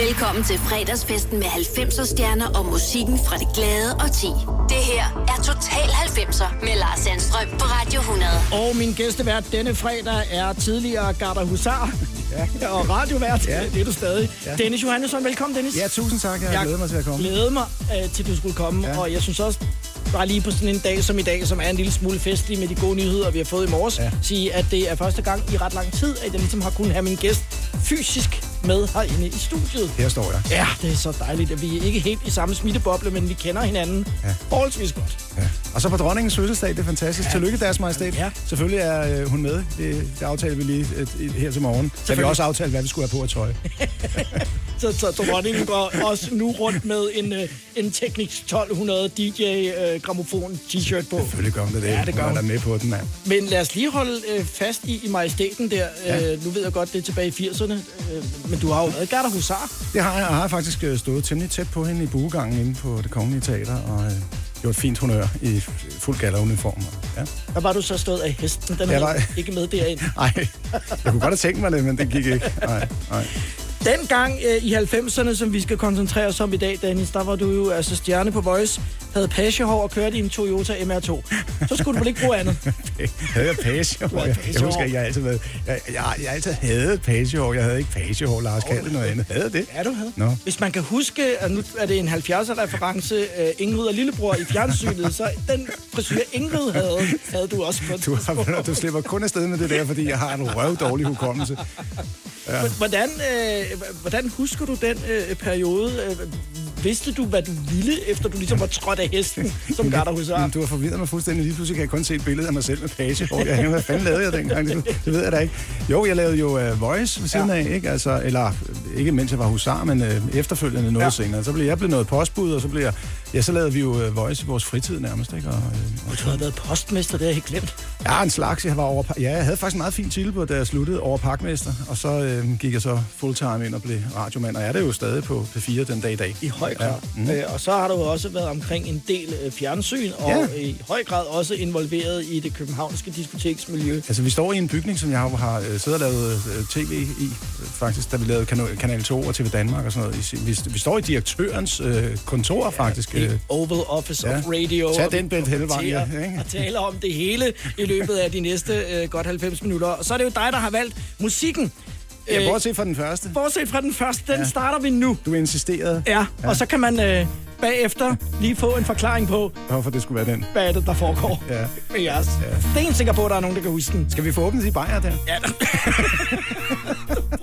Velkommen til fredagsfesten med 90'er stjerner og musikken fra det glade og ti. Det her er Total 90'er med Lars Sandstrøm på Radio 100. Og min gæstevært denne fredag er tidligere Garda Husar ja. og radiovært. Ja. Det er du stadig. Ja. Dennis Johannesson, velkommen Dennis. Ja, tusind tak. Jeg, jeg glæder mig til at komme. glæder mig uh, til, at du skulle komme. Ja. Og jeg synes også, bare lige på sådan en dag som i dag, som er en lille smule festlig med de gode nyheder, vi har fået i morges, ja. sige, at det er første gang i ret lang tid, at jeg ligesom har kunnet have min gæst fysisk med herinde i studiet. Her står jeg. Ja, det er så dejligt, at vi er ikke helt i samme smitteboble, men vi kender hinanden ja. forholdsvis godt. Ja. Og så på dronningens fødselsdag, det er fantastisk. Ja. Tillykke, deres majestæt. Ja. Selvfølgelig er øh, hun med. Det, det aftaler vi lige et, et, her til morgen. Så vi også aftalt, hvad vi skulle have på at tøj. så, så dronningen går også nu rundt med en, øh, en Technics 1200 DJ øh, gramofon t-shirt på. Selvfølgelig gør hun det. Ja, det gør hun. er med på den, mand. Men lad os lige holde øh, fast i, i majestæten der. Ja. Øh, nu ved jeg godt, det er tilbage i 80'erne. Øh, men du har jo været Gerda Husar. Det har jeg. Jeg har faktisk øh, stået temmelig tæt på hende i buegangen inde på det kongelige teater. Og, øh, gjort fint honør i fuld galleruniform. Ja. Og var du så stået af hesten? Den ja, var... ikke med derind. Nej, jeg kunne godt have tænkt mig det, men det gik ikke. Nej, nej. Dengang øh, i 90'erne, som vi skal koncentrere os om i dag, Dennis, der var du jo altså stjerne på Voice, havde pagehår og kørte i en Toyota MR2. Så skulle du vel ikke bruge andet? havde jeg pagehår? Jeg, jeg husker, jeg altid, været, jeg, jeg, jeg altid havde pagehår. Jeg havde ikke pagehår, Lars. Kaldte oh, noget andet. Havde det? Ja, du havde. No. Hvis man kan huske, at nu er det en 70'er-reference, uh, Ingrid og Lillebror i fjernsynet, så den frisyr Ingrid havde, havde du også på du, har, du slipper kun afsted med det der, fordi jeg har en røv dårlig hukommelse. Ja. Hvordan, øh, hvordan husker du den øh, periode? Øh, vidste du, hvad du ville, efter du ligesom var trådt af hesten, som Garda Husar? Du har forvirret mig fuldstændig. Lige pludselig kan jeg kun se et billede af mig selv med page. Hvor jeg, hvad fanden lavede jeg dengang? Det, det ved jeg da ikke. Jo, jeg lavede jo uh, Voice ved siden ja. af, ikke? Altså, eller ikke mens jeg var husar, men uh, efterfølgende noget ja. senere. Så blev jeg blev noget postbud, og så blev jeg... Ja, så lavede vi jo uh, Voice i vores fritid nærmest, ikke? Og, uh, og du har været postmester, det har jeg ikke glemt. Ja, en slags. Jeg var over, ja, jeg havde faktisk en meget fin titel på, da jeg sluttede over parkmester, og så uh, gik jeg så fulltime ind og blev radiomand, og jeg er det jo stadig på P4 den dag i dag. I høj grad. Ja. Mm. Øh, og så har du også været omkring en del øh, fjernsyn, og ja. i høj grad også involveret i det københavnske diskoteksmiljø. Altså, vi står i en bygning, som jeg har øh, siddet og lavet øh, tv i, faktisk, da vi lavede kanal, kanal 2 og TV Danmark og sådan noget. Vi, vi står i direktørens øh, kontor, ja, faktisk. The Oval Office ja. of Radio. Tag den, Bent Hellevang. Ja, og tale om det hele i løbet af de næste øh, godt 90 minutter. Og så er det jo dig, der har valgt musikken. Ja, bortset fra den første. Bortset fra den første, den ja. starter vi nu. Du insisterede. Ja, ja. og så kan man øh, bagefter lige få en forklaring på, hvorfor det skulle være den. Hvad er det, der foregår ja. med jeres. Ja. Det er sikker på, at der er nogen, der kan huske den. Skal vi få åbnet de bajer der? Ja.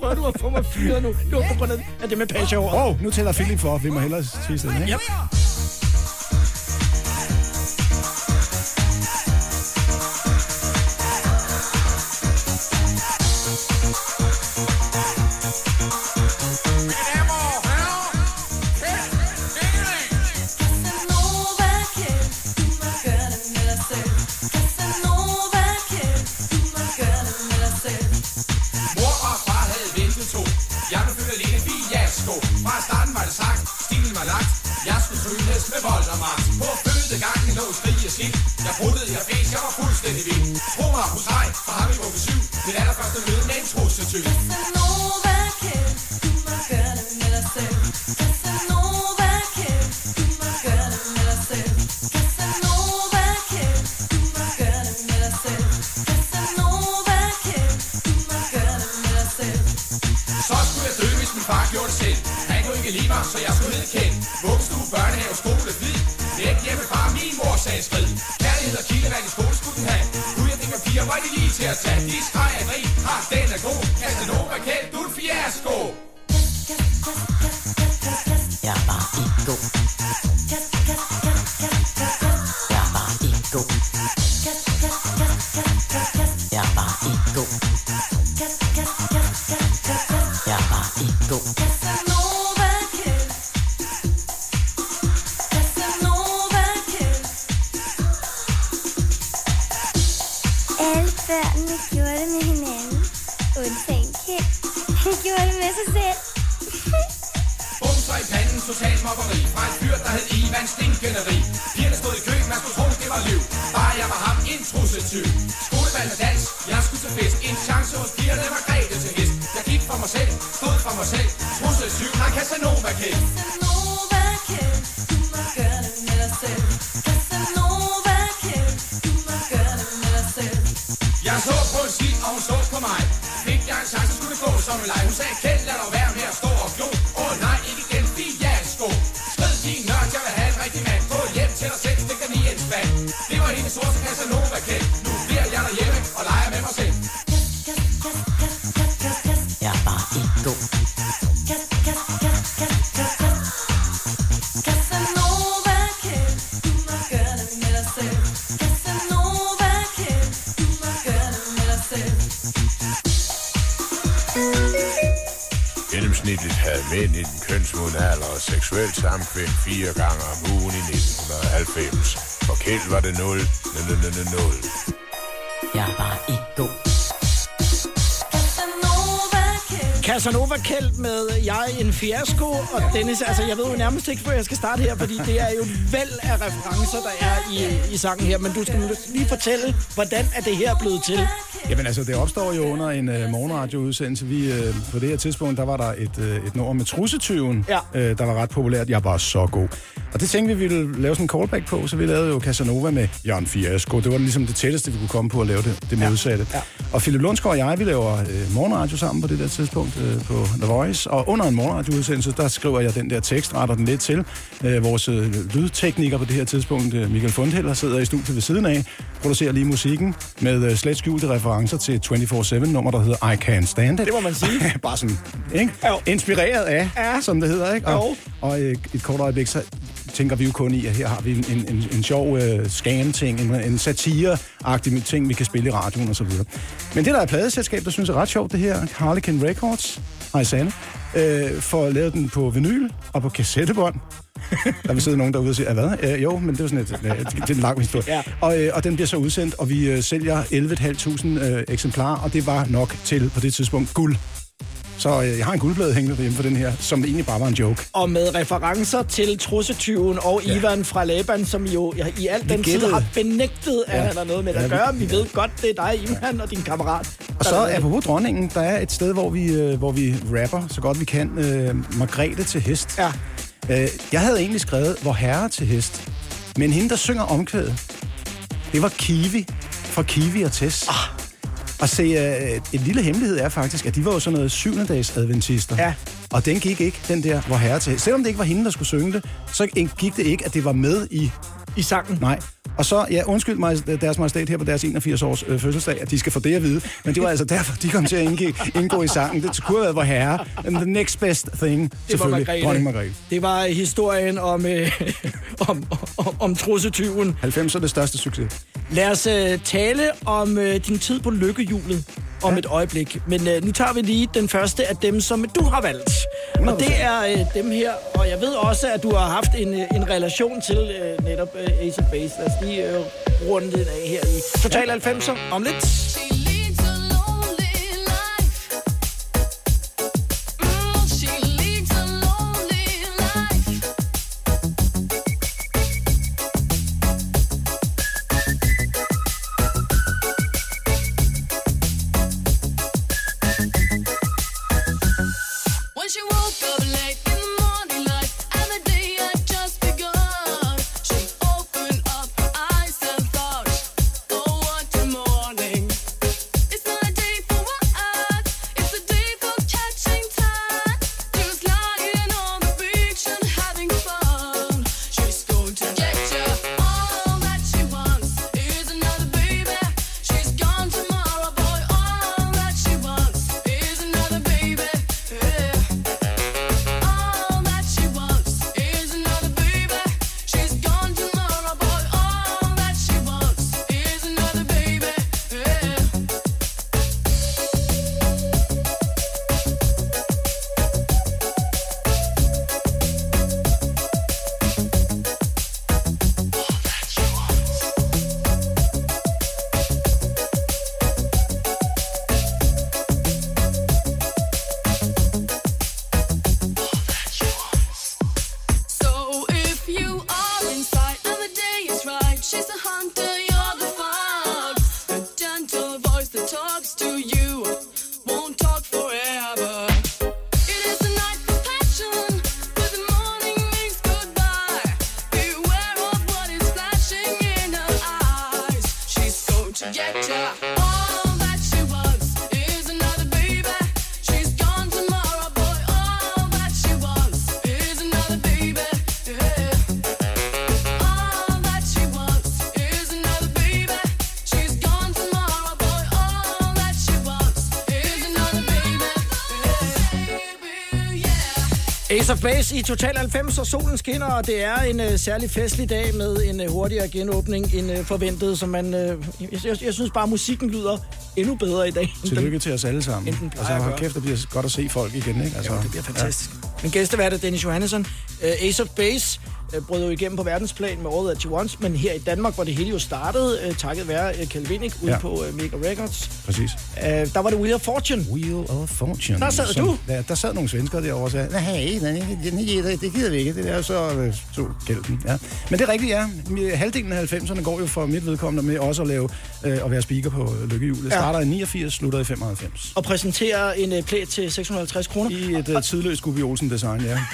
Prøver du at få mig fyret nu? Det var på grund af det med page over. Åh, oh, nu tæller Philip for. Vi må hellere sige den, ikke? Yep. Jeg gik for mig selv. Trusse syv, nej, Casanova kæld. Casanova kæld, du må gøre det med dig selv. Casanova kæld, du må gøre det med dig selv. Jeg så på en ski, og hun så på mig. Fik jeg en chance, skulle det gå som en leg. Hun sagde, kæld, lad dig være seksuelt samkvem fire gange om ugen i 1990. For Kjeld var det 0. 0, 0, 0, 0. Jeg bare ikke god. Casanova kæld. Casanova Kjeld med Jeg en fiasko, og Dennis, altså jeg ved jo nærmest ikke, hvor jeg skal starte her, fordi det er jo et væld af referencer, der er i, i sangen her, men du skal lige fortælle, hvordan er det her blevet til? Jamen altså, det opstår jo under en uh, morgenradioudsendelse. Vi, uh, på det her tidspunkt, der var der et, uh, et nummer med trussetyven, Ja. uh, der var ret populært. Jeg var så god. Og det tænkte vi, vi ville lave sådan en callback på, så vi lavede jo Casanova med Jørgen Fiasko. Det var ligesom det tætteste, vi kunne komme på at lave det, det modsatte. Ja. Og Philip Lundsgaard og jeg, vi laver uh, morgenradio sammen på det der tidspunkt uh, på The Voice. Og under en morgenradioudsendelse, der skriver jeg den der tekst, retter den lidt til. Uh, vores uh, lydtekniker på det her tidspunkt, uh, Michael Fundheller, sidder i studiet ved siden af, producerer lige musikken med uh, slet skjulte referencer til 24-7-nummer, der hedder I Can't Stand It. Det må man sige. Bare sådan, ikke? Jo. Inspireret af, Ja. som det hedder, ikke? Og, Jo. og øh, et kort øjeblik, så tænker vi jo kun i, at her har vi en, en, en, en sjov øh, scan-ting, en, en satire-agtig ting, vi kan spille i radioen og så videre. Men det der er pladeselskab, der synes er ret sjovt, det her, Harlequin Records, hej Sanne, øh, får lavet den på vinyl og på kassettebånd. Der vil sidde nogen derude og sige, "Ah, hvad? Øh, jo, men det er sådan et, øh, det, det er en lang historie. Ja. Og, øh, og den bliver så udsendt, og vi øh, sælger 11.500 øh, eksemplarer, og det var nok til på det tidspunkt guld. Så øh, jeg har en guldblad hængende derhjemme for den her, som egentlig bare var en joke. Og med referencer til trussetyven og Ja. Ivan fra Laban, som jo i alt den tid har benægtet, at Ja. han har noget med det Ja, at vi- gøre. Vi ved godt, det er dig, Ivan, og din kammerat. Og så apropos dronningen, der er et sted, hvor vi, øh, hvor vi rapper så godt vi kan. Øh, Margrethe til hest. Ja. Øh, jeg havde egentlig skrevet, hvor herre til hest. Men hende, der synger omkvædet, det var Kiwi fra Kiwi og Tess. Ah. Og se, øh, en lille hemmelighed er faktisk, at de var jo sådan noget syvende dags adventister. Ja. Og den gik ikke, den der, hvor herre til. Selvom det ikke var hende, der skulle synge det, så gik det ikke, at det var med i I sangen. Nej. Og så, ja, undskyld mig, deres majestat her på deres 81 års øh, fødselsdag, at de skal få det at vide. Men det var altså derfor, de kom til at indgå, indgå i sangen. Det kunne have været vor herre. And the next best thing, Det var Margrethe. dronning Margrethe. Det var historien om, øh, om, om, om trussetyven. 90'er det største succes. Lad os øh, tale om øh, din tid på lykkehjulet om et øjeblik. Men øh, nu tager vi lige den første af dem, som du har valgt. Og det er øh, dem her. Og jeg ved også, at du har haft en, øh, en relation til øh, netop øh, Ace of Base. Lad os lige øh, runde den af her i Total 90'er om lidt. Ace of Base i Total 90, og solen skinner, og det er en uh, særlig festlig dag med en uh, hurtigere genåbning end uh, forventet, så man, uh, jeg, jeg, jeg synes bare, at musikken lyder endnu bedre i dag. end den- Tillykke til os alle sammen. Altså, hold kæft, det bliver godt at se folk igen, ikke? Altså, Jo, det bliver fantastisk. Ja. Min gæstevært er Dennis Johannesson. Uh, Ace of Base uh, brød jo igennem på verdensplan med året at Once, men her i Danmark, hvor det hele jo startede, uh, takket være uh, Winnig ude Ja. på uh, Mega Records, præcis. uh, der var det Wheel of Fortune. Wheel of Fortune. Der sad som- du. Ja, der sad nogle svensker derovre og sagde, nej, nej, det, det gider vi ikke. Det er så øh, to gælden. Ja. Men det er rigtigt, ja. Halvdelen af 90'erne går jo for mit vedkommende med også at lave øh, at være speaker på lykkehjulet. Ja. starter i 89, slutter i 95. Og præsenterer en uh, plæt til 650 kroner. I et øh, tidløst Gubbi Olsen-design, ja.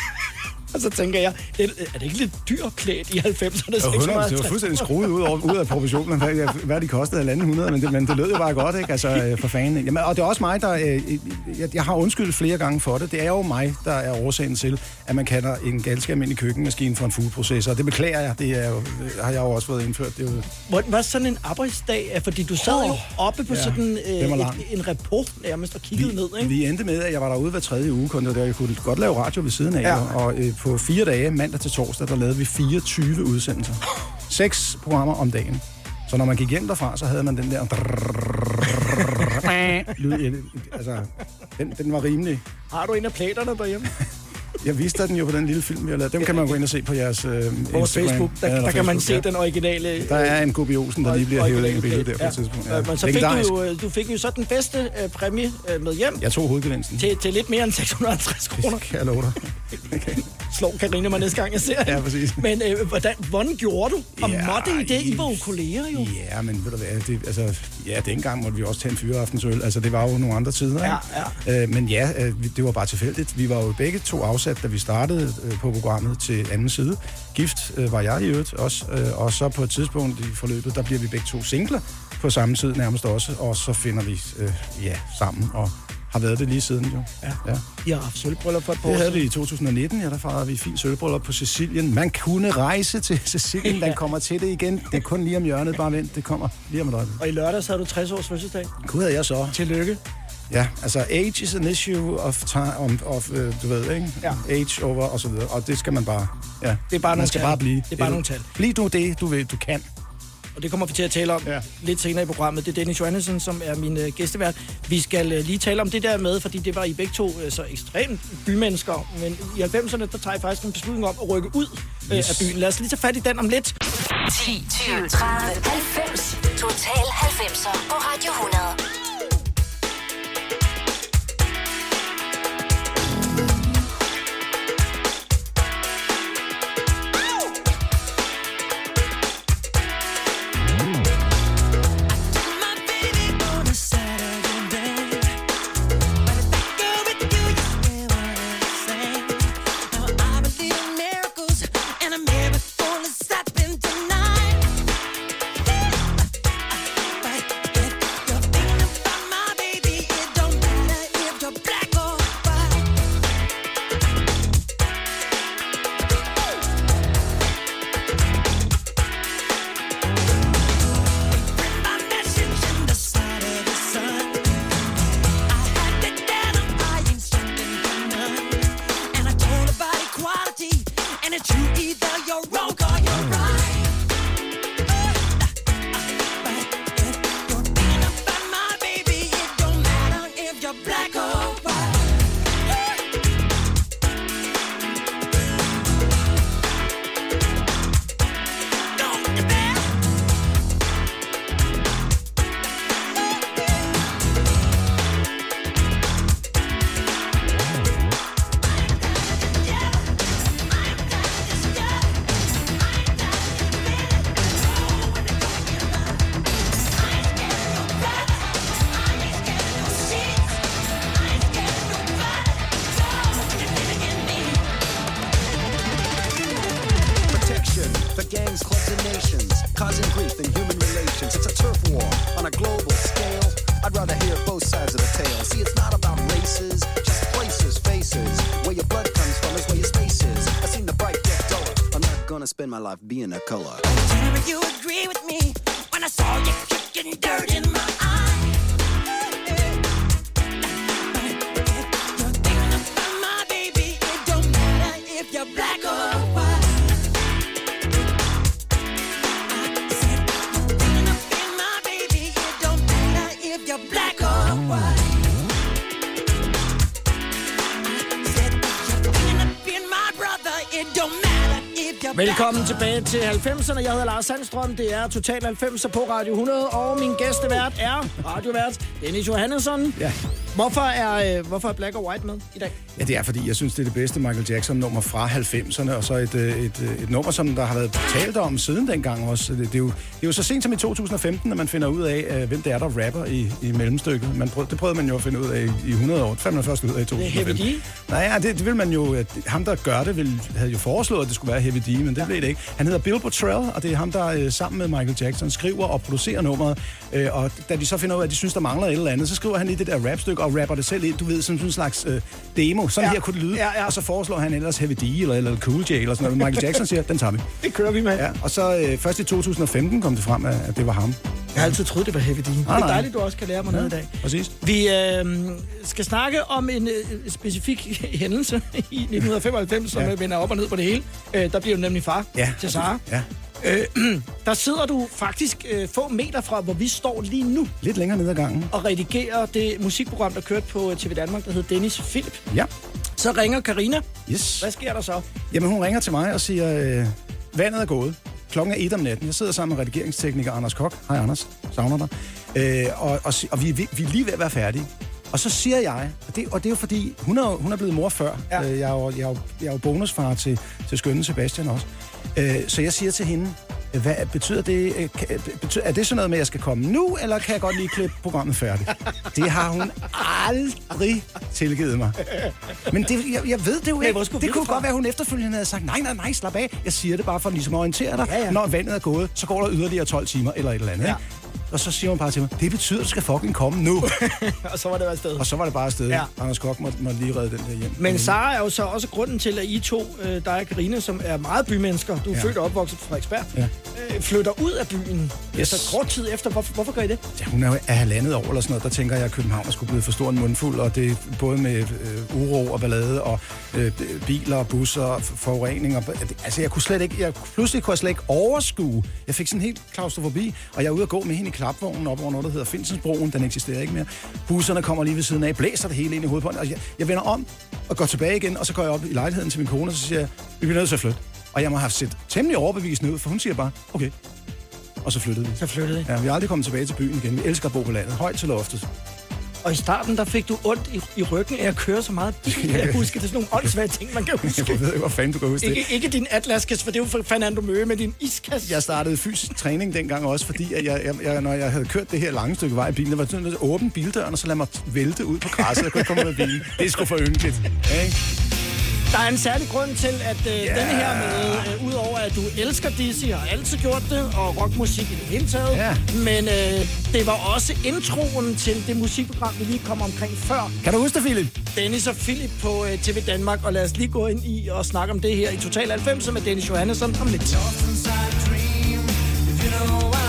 Og så tænker jeg, det, er det ikke lidt dyrt klædt i 90'erne? Og 100, det var fuldstændig skruet ud, over, ud af proportionen, hvad, hvad de kostede af 100, men det, men det lød jo bare godt, ikke? Altså, øh, for fanden. Jamen, og det er også mig, der... Øh, jeg, jeg har undskyldt flere gange for det. Det er jo mig, der er årsagen til, at man kalder en ganske almindelig køkkenmaskine for en foodprocessor. Det beklager jeg. Det er jo, øh, har jeg jo også fået indført. Det er jo, Hvor, hvad sådan en arbejdsdag? Fordi du sad jo oppe på Ja, sådan øh, et, en rapport nærmest og kiggede ned, ikke? Vi endte med, at jeg var derude hver tredje uge, kun det der, jeg kunne godt lave radio ved siden af. Ja. Ja. Og øh, på fire dage, mandag til torsdag, der lavede vi 24 udsendelser. Seks programmer om dagen. Så når man gik hjem derfra, så havde man den der... lyd. Altså, den, den var rimelig. Har du en af plæterne derhjemme? Jeg viste den jo på den lille film, vi har lavet. Dem kan man gå ind og se på jeres øh, På Instagram. Facebook, der, Ja, der, eller kan man se ja. den originale... Der er en Gubi Olsen, der lige bliver hævet ind i billedet der på et tidspunkt. Ja. Men så fik du, jo, øh, du fik jo så den bedste øh, præmie øh, med hjem Jeg tog hovedgevinsten. til, til lidt mere end 650 kroner. Det kan jeg love dig. Slår Karina mig næste gang, jeg ser Ja, præcis. Men øh, hvordan, hvordan gjorde du? Og Ja, måtte I det? I var jo kolleger jo. Ja, men ved du hvad, det, altså, ja, dengang måtte vi også tage en fyreaftensøl. Altså, det var jo nogle andre tider, ikke? Ja, Øh, men ja, øh, det var bare tilfældigt. Vi var jo begge to afsat, da vi startede øh, på programmet til anden side. Gift øh, var jeg i øvrigt også, øh, og så på et tidspunkt i forløbet, der bliver vi begge to singler på samme tid nærmest også, og så finder vi øh, ja, sammen, og har været det lige siden jo. Ja. ja. I har haft sølvbryllup for et par Det havde vi i 2019, ja, der fejrede vi fint sølvbryllup på Sicilien. Man kunne rejse til Sicilien, den kommer til det igen. Det er kun lige om hjørnet, bare vent, det kommer lige om et øjeblik. Og i lørdags havde du 60 års fødselsdag. Gud havde jeg så. Tillykke. Ja, altså age is an issue of time, of, of uh, du ved, ikke? Ja. Age over og så videre. Og det skal man bare, ja. Det er bare man nogle skal tal. bare blive. Det er bare du- nogle tal. Bliv du det, du ved, du kan. Og det kommer vi til at tale om ja. Lidt senere i programmet. Det er Dennis Johannesson, som er min øh, gæstevært. Vi skal øh, lige tale om det der med, fordi det var I begge to øh, så ekstremt bymennesker. Men i 90'erne, der tager I faktisk en beslutning om at rykke ud øh, Yes. af byen. Lad os lige tage fat i den om lidt. 10, 20, 30, 90. Total 90'er på Radio 100. Color. Velkommen tilbage til 90'erne. Jeg hedder Lars Sandstrøm. Det er Total 90'er på Radio 100. Og min gæstevært er radiovært Dennis Johannesson. Ja. Hvorfor er, øh, hvorfor er Black or White med i dag? Ja, det er fordi, jeg synes, det er det bedste Michael Jackson-nummer fra 90'erne, og så et, øh, et, øh, et nummer, som der har været talt om siden dengang også. Det, det, er jo, det er jo så sent som i 2015, at man finder ud af, øh, hvem det er, der rapper i, i mellemstykket. Man prøvede, det prøvede man jo at finde ud af i, i 100 år. Det fandt man først ud af i 2015. Heavy D? Nej, ja, det, det vil man jo... At ham, der gør det, vil, havde jo foreslået, at det skulle være Heavy D, men det ja. blev det ikke. Han hedder Bill Bottrell, og det er ham, der sammen med Michael Jackson skriver og producerer nummeret. Øh, og da de så finder ud af, at de synes, der mangler et eller andet, så skriver han i det der rapstykke og rapper det selv ind, du ved, som sådan en slags øh, demo. Sådan Ja. ja. her kunne det lyde. Ja, ja. Og så foreslår han ellers Heavy D eller, eller Cool J eller sådan noget. Michael Jackson siger, den tager vi. Det kører vi med. Ja, og så øh, først i 2015 kom det frem, at, det var ham. Jeg har altid troet, det var Heavy D. Det er dejligt, du også kan lære mig noget i dag. Præcis. Vi øh, skal snakke om en øh, specifik hændelse i 1995, som Ja. ja. vender op og ned på det hele. Øh, der bliver du nemlig far Ja, til Sara. Ja. Øh, der sidder du faktisk øh, få meter fra, hvor vi står lige nu, Lidt længere ned ad gangen. og redigerer det musikprogram, der kørte på øh, TV Danmark, der hedder Dennis Philip. Ja. Så ringer Karina. Yes. Hvad sker der så? Jamen, hun ringer til mig og siger, øh, vandet er gået. Klokken er et om natten. Jeg sidder sammen med redigeringstekniker Anders Kok. Hej Anders, savner dig. Øh, og, og, og vi, vi, vi er lige ved at være færdige. Og så siger jeg, og det, og det er jo fordi, hun er, hun er blevet mor før. Ja. Øh, jeg, er jo, jeg, er jo, jeg er jo bonusfar til, til skønne Sebastian også. Øh, så jeg siger til hende, hvad betyder det? øh, Betyder, er det sådan noget med, at jeg skal komme nu, eller kan jeg godt lige klippe programmet færdigt? Det har hun aldrig tilgivet mig. Men det, jeg, jeg ved det jo ikke. det kunne godt være, at hun efterfølgende havde sagt, nej, nej, nej, slap af. Jeg siger det bare for ligesom at orientere dig. Ja, ja. Når vandet er gået, så går der yderligere 12 timer eller et eller andet. Ja. Og så siger hun bare til mig, det betyder, at du skal fucking komme nu. og så var det afsted. og så var det bare afsted. Ja. Anders Kok måtte, måtte lige redde den der hjem. Men Sara er jo så også grunden til, at I to, øh, dig og Karina, som er meget bymennesker, du er ja. Født og opvokset på Frederiksberg, Ja. øh, flytter ud af byen. Yes. Altså kort tid efter. Hvorfor, hvorfor gør I det? Ja, hun er jo af halvandet år eller sådan noget. Der tænker jeg, at København er skulle blive for stor en mundfuld, og det er både med øh, uro og ballade, og øh, biler og busser og forurening. Og, altså, jeg kunne slet ikke, jeg, pludselig kunne jeg slet ikke overskue. Jeg fik sådan helt klaustrofobi, og jeg er ude at gå med hende klapvognen op over noget, der hedder Finsensbroen. Den eksisterer ikke mere. Busserne kommer lige ved siden af, blæser det hele ind i hovedet på hende. Og jeg, jeg vender om og går tilbage igen, og så går jeg op i lejligheden til min kone, og så siger jeg, vi bliver nødt til at flytte. Og jeg må have set temmelig overbevisende ud, for hun siger bare, okay. Og så flyttede vi. Så flyttede I. Ja, vi er aldrig kommet tilbage til byen igen. Vi elsker at bo på landet. Højt til loftet. Og i starten, der fik du ondt i, i ryggen af at køre så meget bil. Jeg huske, det er sådan nogle åndssvage ting, man kan huske. Jeg ved ikke, hvor fanden du kan huske det. Ikke, ikke din atlaskasse, for det er jo for Fernando Møge med din iskasse. Jeg startede fysisk træning dengang også, fordi at jeg, jeg, jeg, når jeg havde kørt det her lange stykke vej i bilen, der var sådan at åbne bildøren, og så lade mig vælte ud på græsset. Jeg kunne ikke komme ud af bilen. Det er sgu for ynkeligt. Ikke? Der er en særlig grund til, at øh, yeah. denne her med, øh, udover at du elsker Dizzy, har altid gjort det, og rockmusik i det hele taget, Ja. men øh, det var også introen til det musikprogram, vi lige kom omkring før. Kan du huske det, Philip? Dennis og Philip på øh, TV Danmark, og lad os lige gå ind i og snakke om det her i Total 90 med Dennis Johannesson om lidt. Tell me what's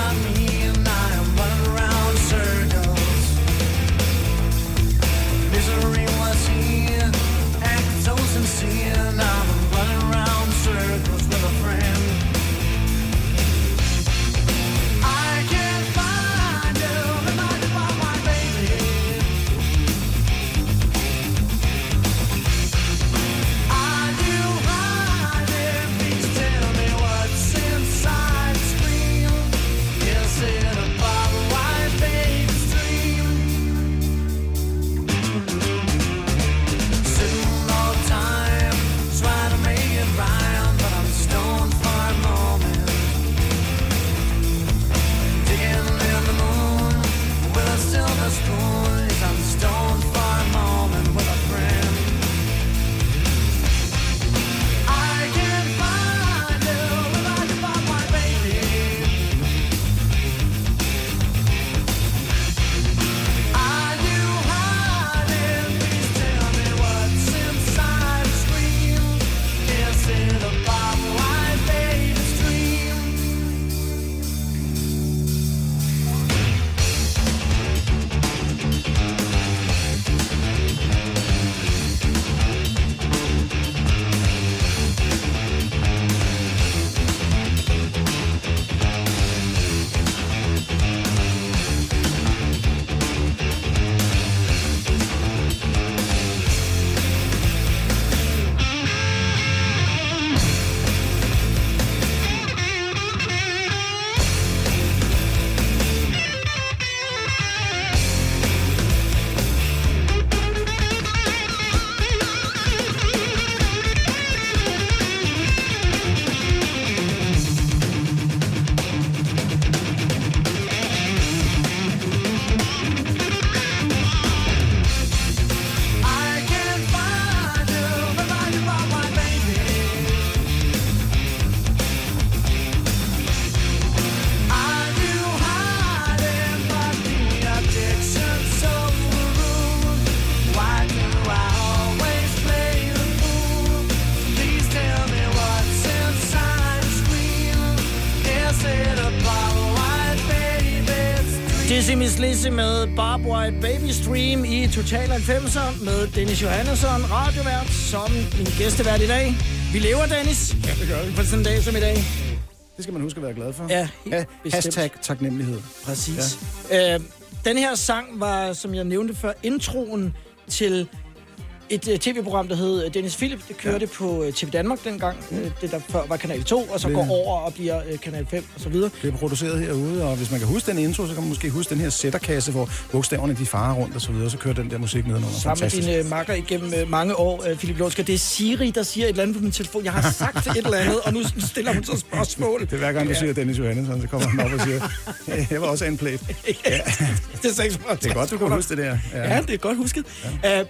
Lizzy med Barb White Baby Stream i Total 90'er med Dennis Johannesson, radiovært, som min gæstevært i dag. Vi lever, Dennis. Ja, det gør vi. På sådan en dag som i dag. Det skal man huske at være glad for. Ja, bestemt. hashtag taknemmelighed. Præcis. Ja. Øh, den her sang var, som jeg nævnte før, introen til et uh, tv-program, der hed øh, Dennis Philip. Det kørte ja. på uh, TV Danmark dengang. Mm. Uh, det der før var Kanal 2, og så Det- går over og bliver uh, Kanal 5 og så videre. Det er produceret herude, og hvis man kan huske den intro, så kan man måske huske den her sætterkasse, hvor bogstaverne de farer rundt og så videre, så kører den der musik nedenunder. Sammen med Fantastisk. dine uh, makker igennem uh, mange år, uh, Philip Lundsker. Det er Siri, der siger et eller andet på min telefon. Jeg har sagt et eller andet, og nu stiller hun så spørgsmål. Det er hver gang, du siger Dennis Johannesson, så kommer han op og siger, "Øh, jeg var også en plate. Ja. det er Det er godt, du kan huske det der. Ja, det er godt husket. Ja. Uh,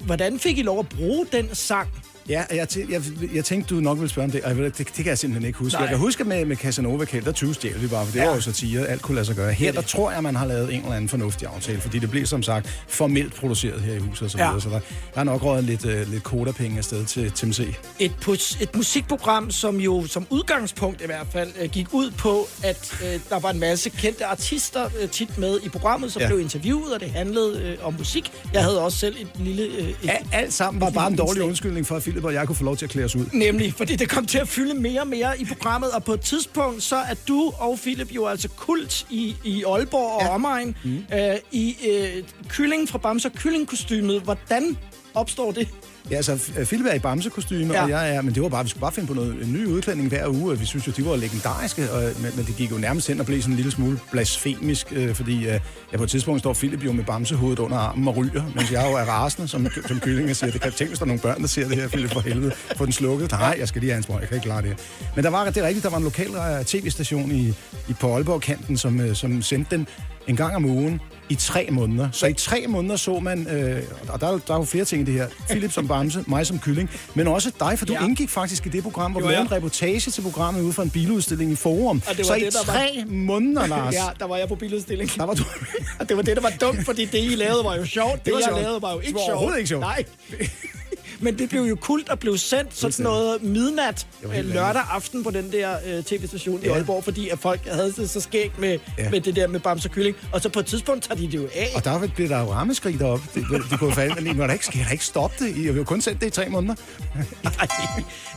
hvordan fik I lov at bruge den sang? Ja, jeg, tæ- jeg, jeg tænkte, du nok ville spørge om det, og det, det kan jeg simpelthen ikke huske. Nej. Jeg kan huske med, med Casanova Kæld, der 20 stjæl vi bare, for det Ja. var jo satire, alt kunne lade sig gøre. Her, der tror jeg, man har lavet en eller anden fornuftig aftale, fordi det blev som sagt formelt produceret her i huset og så Ja. videre, så der, der er nok røget lidt, uh, lidt kodapenge afsted til TMC. Et, pus- et musikprogram, som jo som udgangspunkt i hvert fald øh, gik ud på, at øh, der var en masse kendte artister øh, tit med i programmet, som ja. Ja. blev interviewet, og det handlede øh, om musik. Jeg havde også selv et lille... Øh, et, Al, alt sammen var bare en dårlig undskyldning for, at Philip og jeg kunne få lov til at klæde os ud. Nemlig, fordi det kom til at fylde mere og mere i programmet, og på et tidspunkt, så er du og Philip jo altså kult i, i Aalborg og ja. omegn, mm. øh, i øh, kylling fra Bamse og kyllingkostymet. Hvordan opstår det? Ja, altså, Philip er i bamsekostyme, Ja. og jeg er, men det var bare, vi skulle bare finde på noget, en ny udklædning hver uge, og vi synes jo, de var legendariske, og, men, men det gik jo nærmest hen og blev sådan en lille smule blasfemisk, øh, fordi øh, ja, på et tidspunkt står Philip jo med bamsehovedet under armen og ryger, mens jeg jo er rasende som, som kylling og siger, det kan tænke, hvis der er nogle børn, der ser det her, Philip, for helvede, få den slukket. Nej, jeg skal lige have en sprøjt, jeg kan ikke klare det her. Men der var, det er rigtigt, der var en lokal øh, tv-station i, i på Aalborg-kanten, som, øh, som sendte den en gang om ugen i tre måneder. Så i tre måneder så man, øh, og der, er jo- der er jo flere ting i det her, Philip som bamse, mig som kylling, men også dig, for du Ja. indgik faktisk i det program, hvor vi lavede ja. en reportage til programmet ude fra en biludstilling i Forum. Og det var så i det, der var- tre måneder, Lars, Ja, der var jeg på biludstilling. der var du... Og det var det, der var dumt, fordi det, I lavede, var jo sjovt. Det, det var jeg sjovt. lavede, var jo Det ikke var sjovt. overhovedet ikke sjovt. Nej. Men det blev jo kult og blev sendt sådan noget midnat øh, lørdag aften på den der øh, tv-station i Ja. Aalborg, fordi at folk havde det så skægt med, ja. Med det der med bamse og kylling. Og så på et tidspunkt tager de det jo af. Og der blev der jo rammeskrig deroppe. Det, det, det kunne falde, men var der ikke, skal der ikke stoppe det? I har jo kun sendt det i tre måneder. Nej,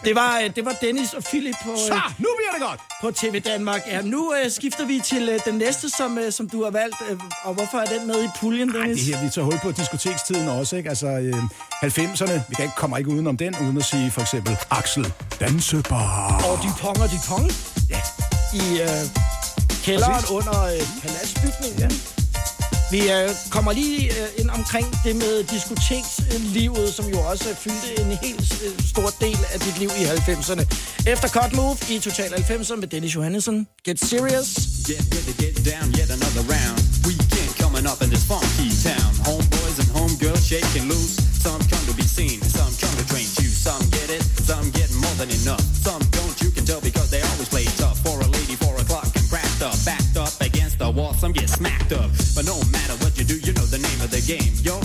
det var, øh, det var Dennis og Philip på, Så, øh, nu bliver det godt! på TV Danmark. Ja, nu øh, skifter vi til øh, den næste, som, øh, som du har valgt. Øh, og hvorfor er den med i puljen, Ej, Dennis? det her, vi tager hul på diskotekstiden også, ikke? Altså, øh, 90'erne, vi kan ikke, kommer ikke udenom den, uden at sige for eksempel Axel Dansebar. Og de ponger, de pong. Ja. I øh, kælderen Præcis. under øh, paladsbygningen. Ja. Vi øh, kommer lige øh, ind omkring det med diskotekslivet, som jo også fyldte en helt øh, stor del af dit liv i 90'erne. Efter Cut Move i Total 90'er med Dennis Johannesson. Get serious. Get ready, get down, yet another round. Weekend coming up in this funky town. Homeboys and homegirls shaking loose. Enough. Some don't, you can tell because they always play tough. For a lady, four o'clock and cracked up, backed up against the wall. Some get smacked up, but no matter what you do, you know the name of the game. Yo,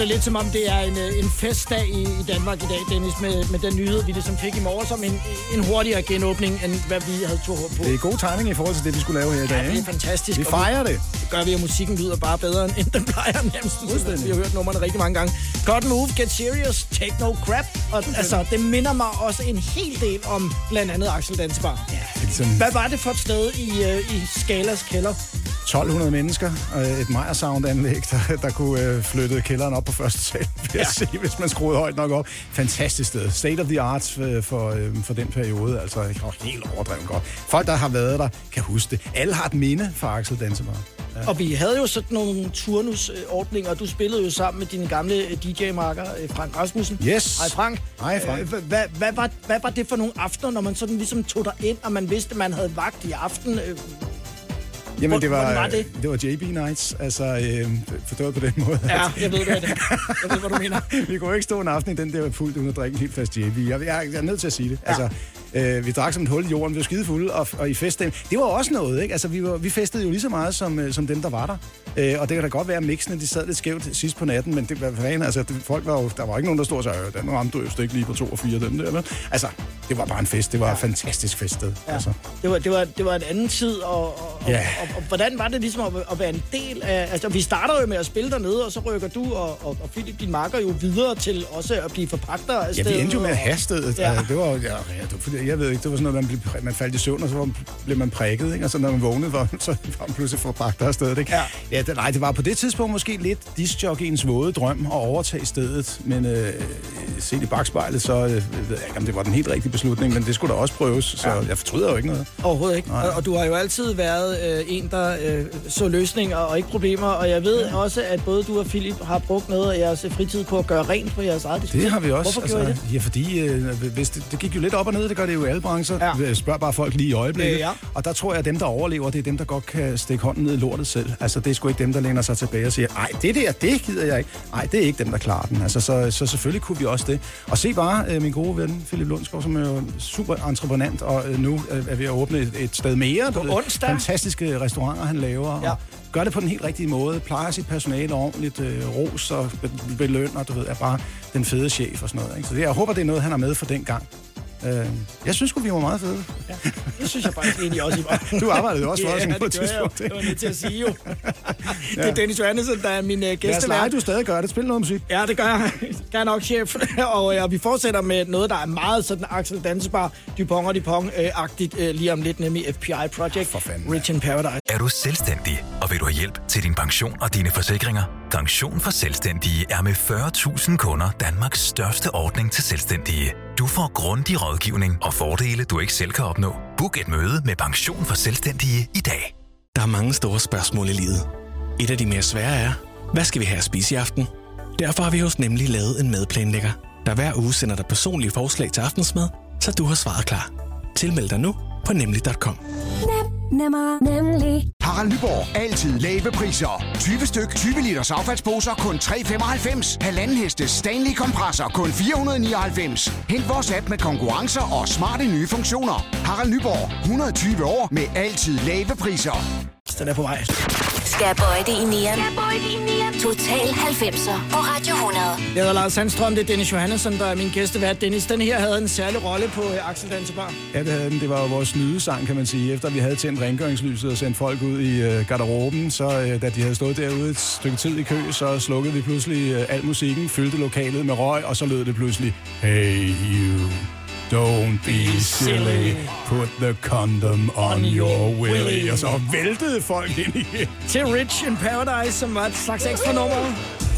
det lidt som om, det er en, øh, en festdag i, i Danmark i dag, Dennis, med, med den nyhed, vi ligesom fik i morgen, som en, en hurtigere genåbning, end hvad vi havde tro på. Det er god timing i forhold til det, vi skulle lave her i dag. Ja, det er fantastisk. Vi og fejrer det. Det gør vi, at musikken lyder bare bedre, end den plejer nærmest. Vi har hørt nummerne rigtig mange gange. God Move, Get Serious, Take No Crap. Og altså, det minder mig også en hel del om blandt andet Axel Dansebar. Ja. Det er ligesom Hvad var det for et sted i, uh, i Skalas kælder? 1200 mennesker, og et Meyer Sound anlæg, der, der kunne øh, flytte kælderen op på første sal, vil jeg Ja. sige, hvis man skruede højt nok op. Fantastisk sted. State of the art øh, for, øh, for den periode, altså helt overdrevet godt. Folk, der har været der, kan huske det. Alle har et minde fra Axel Dansebar. Ja. Og vi havde jo sådan nogle turnusordninger, og du spillede jo sammen med dine gamle øh, DJ-marker, øh, Frank Rasmussen. Yes. Hej Frank. Hej, Frank. Øh, Hvad, hvad, var, hvad var det for nogle aftener, når man sådan ligesom tog dig ind, og man vidste, at man havde vagt i aften? Jamen, det var, var det? det var JB Nights, altså øh, forstået på den måde. Ja, jeg ved, det Jeg ved, hvad du mener. vi kunne ikke stå en aften i den der fuldt uden at drikke en helt fast JB. Jeg, jeg, jeg er nødt til at sige det. Ja. Altså, øh, vi drak som et hul i jorden, vi var skide fulde, og, og i festdagen. Det var også noget, ikke? Altså, vi, var, vi festede jo lige så meget som, øh, som dem, der var der. Øh, og det kan da godt være, at mixene de sad lidt skævt sidst på natten, men det var fanden, altså, det, folk var jo, der var ikke nogen, der stod og sagde, "Øh, den ramte du ikke lige på to og fire, dem der. Vel? Altså, det var bare en fest. Det var et fantastisk feststed. Ja. Altså. Det, var, det, var, det var en anden tid, og, og, Ja. og, og, og hvordan var det ligesom at, at være en del af... Altså, vi starter jo med at spille dernede, og så rykker du og, og, og Philip, din makker, jo videre til også at blive forpagter af Ja, vi endte jo med at have stedet. Ja. Ja. Det var, ja, ja, det var, jeg ved ikke, det var sådan noget, man, blev, man faldt i søvn, og så var, blev man prikket, ikke? og så når man vågnede, var, så var man pludselig forpagter af stedet. Ikke? Ja. ja det, nej, det var på det tidspunkt måske lidt discjockeyens våde drøm at overtage stedet, men øh, set i bagspejlet, så øh, ved jeg ikke, om det var den helt rigtige beslutning, men det skulle da også prøves, så ja. jeg fortryder jo ikke noget. Overhovedet ikke. Og, og du har jo altid været øh, en, der øh, så løsninger og ikke problemer. Og jeg ved ja. også, at både du og Philip har brugt noget af jeres fritid på at gøre rent på jeres eget diskotek. Det har vi også. Hvorfor gjorde I det? Ja, fordi øh, hvis det, det gik jo lidt op og ned, det gør det jo i alle brancher. Ja. Ja. Spørg bare folk lige i øjeblikket. Øh, ja. Og der tror jeg, at dem, der overlever, det er dem, der godt kan stikke hånden ned i lortet selv. Altså, det er sgu ikke dem, der læner sig tilbage og siger, nej, det der, det gider jeg ikke. Nej, det er ikke dem, der klarer den. Altså, så, så selvfølgelig kunne vi også det. Og se bare, øh, min gode ven, Philip Lundsgaard, som er jo super entreprenant, og øh, nu øh, er vi at åbne et, et sted mere. På ved, onsdag. Fantastiske restauranter, han laver. Ja. Og gør det på den helt rigtige måde. Plejer sit personale ordentligt. Øh, ros og be- belønner, du ved, er bare den fede chef og sådan noget. Ikke? Så det, jeg håber, det er noget, han har med for den gang. Øh, jeg synes vi var meget fede. Ja, det synes jeg faktisk egentlig også, I var. Du arbejdede jo også for os ja, på et tidspunkt, Det var nødt til at sige jo. Det er Ja. Dennis Johansen, der er min uh, Lad os lege, gæstevært. du stadig gør det. Spil noget musik. Ja, det gør jeg. Gør nok, chef. og ja, vi fortsætter med noget, der er meget sådan Axel Dansbar, Dupont og Dupont-agtigt øh, lige om lidt, nemlig FPI Project. For fanden, Rich in Paradise. Er du selvstændig, og vil du have hjælp til din pension og dine forsikringer? Pension for Selvstændige er med 40.000 kunder Danmarks største ordning til selvstændige. Du får grundig rådgivning og fordele, du ikke selv kan opnå. Book et møde med Pension for Selvstændige i dag. Der er mange store spørgsmål i livet. Et af de mere svære er, hvad skal vi have at spise i aften? Derfor har vi hos Nemlig lavet en madplanlægger, der hver uge sender dig personlige forslag til aftensmad, så du har svaret klar. Tilmeld dig nu på nemlig.com. Nemmer, nemlig. Harald Nyborg. Altid lave priser. 20 styk, 20 liters affaldsposer kun 3,95. Halvanden heste Stanley kompresser kun 499. Hent vores app med konkurrencer og smarte nye funktioner. Harald Nyborg. 120 år med altid lave priser. Den er på vej. Skal jeg bøje det i nieren? Total 90'er på Radio 100. Jeg hedder Lars Sandstrøm, det er Dennis Johannesson, der er min gæstevært. Dennis, den her havde en særlig rolle på øh, Axel Dansebar. Ja, det, havde den. det var jo vores nydesang, kan man sige. Efter vi havde tændt rengøringslyset og sendt folk ud i øh, garderoben, så øh, da de havde stået derude et stykke tid i kø, så slukkede vi pludselig øh, al musikken, fyldte lokalet med røg, og så lød det pludselig, Hey you, don't be silly, put the condom on your willy. Og så væltede folk ind igen. Til Rich in Paradise, som var et slags ekstra nummer.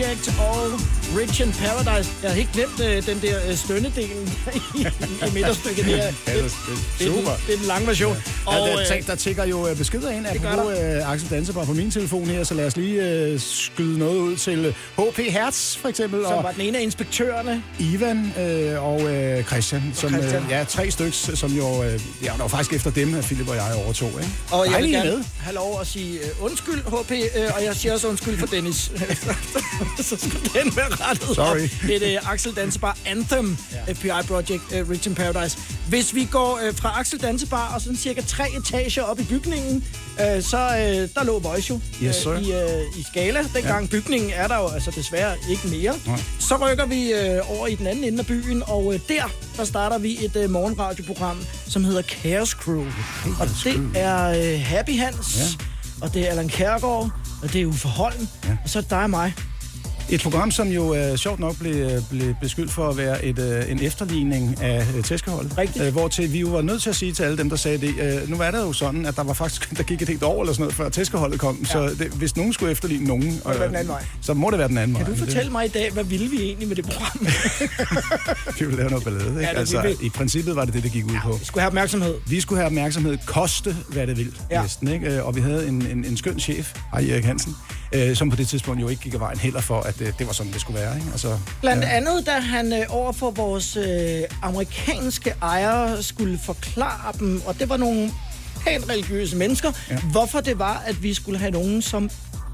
Project og Rich in Paradise. Jeg har helt glemt øh, den der øh, stønnedelen i, i midterstykket. Ja, det er Det den, super. det er den lange version. Og, Og, ja, der, øh, tæ- der tigger jo øh, beskeder ind Det gør apropos øh, Axel Dansebar på min telefon her, så lad os lige øh, skyde noget ud til øh, HP Hertz for eksempel, som og var den ene af inspektørerne. Ivan øh, og øh, Christian, som, Christian. Øh, ja, tre styks, som jo, øh, ja, det var faktisk efter dem, at Philip og jeg overtog, ikke? Og jeg vil Dejligt, I er gerne med. have lov at sige undskyld, HP, uh, og jeg siger også undskyld for Dennis. så skulle den være rettet Sorry. op. Et uh, Axel Dansebar Anthem, ja. FBI Project, uh, Rich in Paradise. Hvis vi går uh, fra Axel Dansebar og sådan cirka tre etager op i bygningen, uh, så uh, der lå Voice jo Yes, sir. i, uh, i Skala. Dengang ja. bygningen er der jo altså desværre ikke mere. Nej. Så rykker vi uh, over i den anden ende af byen, og uh, der, der starter vi et uh, morgenradioprogram, som hedder Chaos Crew. Og det er uh, Happy Hans, ja. og det er Allan Kærgaard, og det er Uffe Holm, ja. og så er dig og mig. Et program, som jo øh, sjovt nok blev, blev beskyldt for at være et, øh, en efterligning af øh, tæskeholdet. Rigtigt. Øh, hvor til vi jo var nødt til at sige til alle dem, der sagde det, øh, nu er det jo sådan, at der var faktisk, der gik et helt år eller sådan noget, før tæskeholdet kom. Ja. Så det, hvis nogen skulle efterligne nogen, øh, den anden vej. så må det være den anden Kan vej. du Men fortælle mig i dag, hvad ville vi egentlig med det program? Vi ville lave noget ballade, ikke? Ja, det altså, vi. i princippet var det det, det gik ud på. Vi skulle have opmærksomhed. Vi skulle have opmærksomhed, koste hvad det vil, Ja. ja. næsten, ikke? Øh, Og vi havde en, en, en skøn chef, Erik Hansen, øh, som på det tidspunkt jo ikke gik af vejen heller for, at øh, det var sådan, det skulle være, ikke? Altså, Blandt andet, da han øh, over for vores øh, amerikanske ejere skulle forklare dem, og det var nogle pænt religiøse mennesker, ja. hvorfor det var, at vi skulle have nogen, som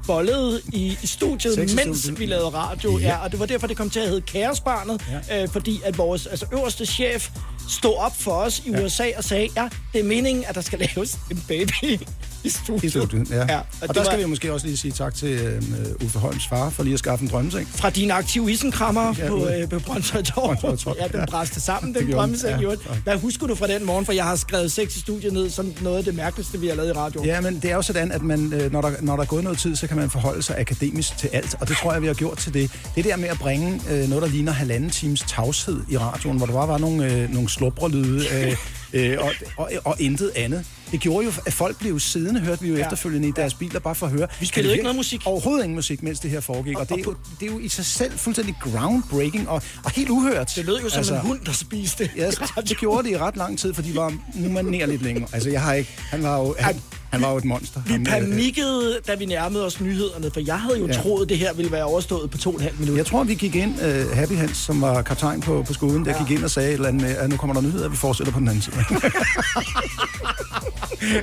bollede i, studiet, Sex i mens studiet. vi lavede radio. Ja. Ja. og det var derfor, det kom til at hedde Kaosbarnet, ja. øh, fordi at vores altså, øverste chef stod op for os i ja. USA og sagde, ja, det er meningen, at der skal laves en baby i studiet. I studiet, ja. ja og, og der var skal vi måske også lige sige tak til øh, Uffe Holms far for lige at skaffe en drømmeseng. fra din aktive isenkrammer Ja, på, øh, på Brøndshøj Torv. Ja, den bræste sammen, den drømmeseng. ja. Hvad husker du fra den morgen? For jeg har skrevet sex i studiet ned som noget af det mærkeligste, vi har lavet i radio. Ja, men det er jo sådan, at man, øh, når, der, når der er gået noget tid, så kan man forholde sig akademisk til alt, og det tror jeg, vi har gjort til det. Det der med at bringe øh, noget, der ligner halvanden times tavshed i radioen, hvor der bare var nogle, øh, nogle slubrelyde øh, øh, og, og, og intet andet. Det gjorde jo, at folk blev siddende, hørte vi jo ja. efterfølgende i deres biler, bare for at høre. Vi Kan spillede ikke noget musik. Overhovedet ingen musik, mens det her foregik. Og, Og- det, er jo, det er jo i sig selv fuldstændig groundbreaking og, og helt uhørt. Det lød jo som altså, en hund, der spiste. Ja, det gjorde det i ret lang tid, for de var umanerligt længe. Altså, jeg har ikke... Han var jo, han, han var jo et monster. Vi Han, øh, panikkede, da vi nærmede os nyhederne, for jeg havde jo ja. Troet, det her ville være overstået på to og en halv minut. Jeg tror, vi gik ind, uh, Happy Hans, som var kaptajn på, på skolen, der Ja. gik ind og sagde et eller andet med, at nu kommer der nyheder, vi fortsætter på den anden side.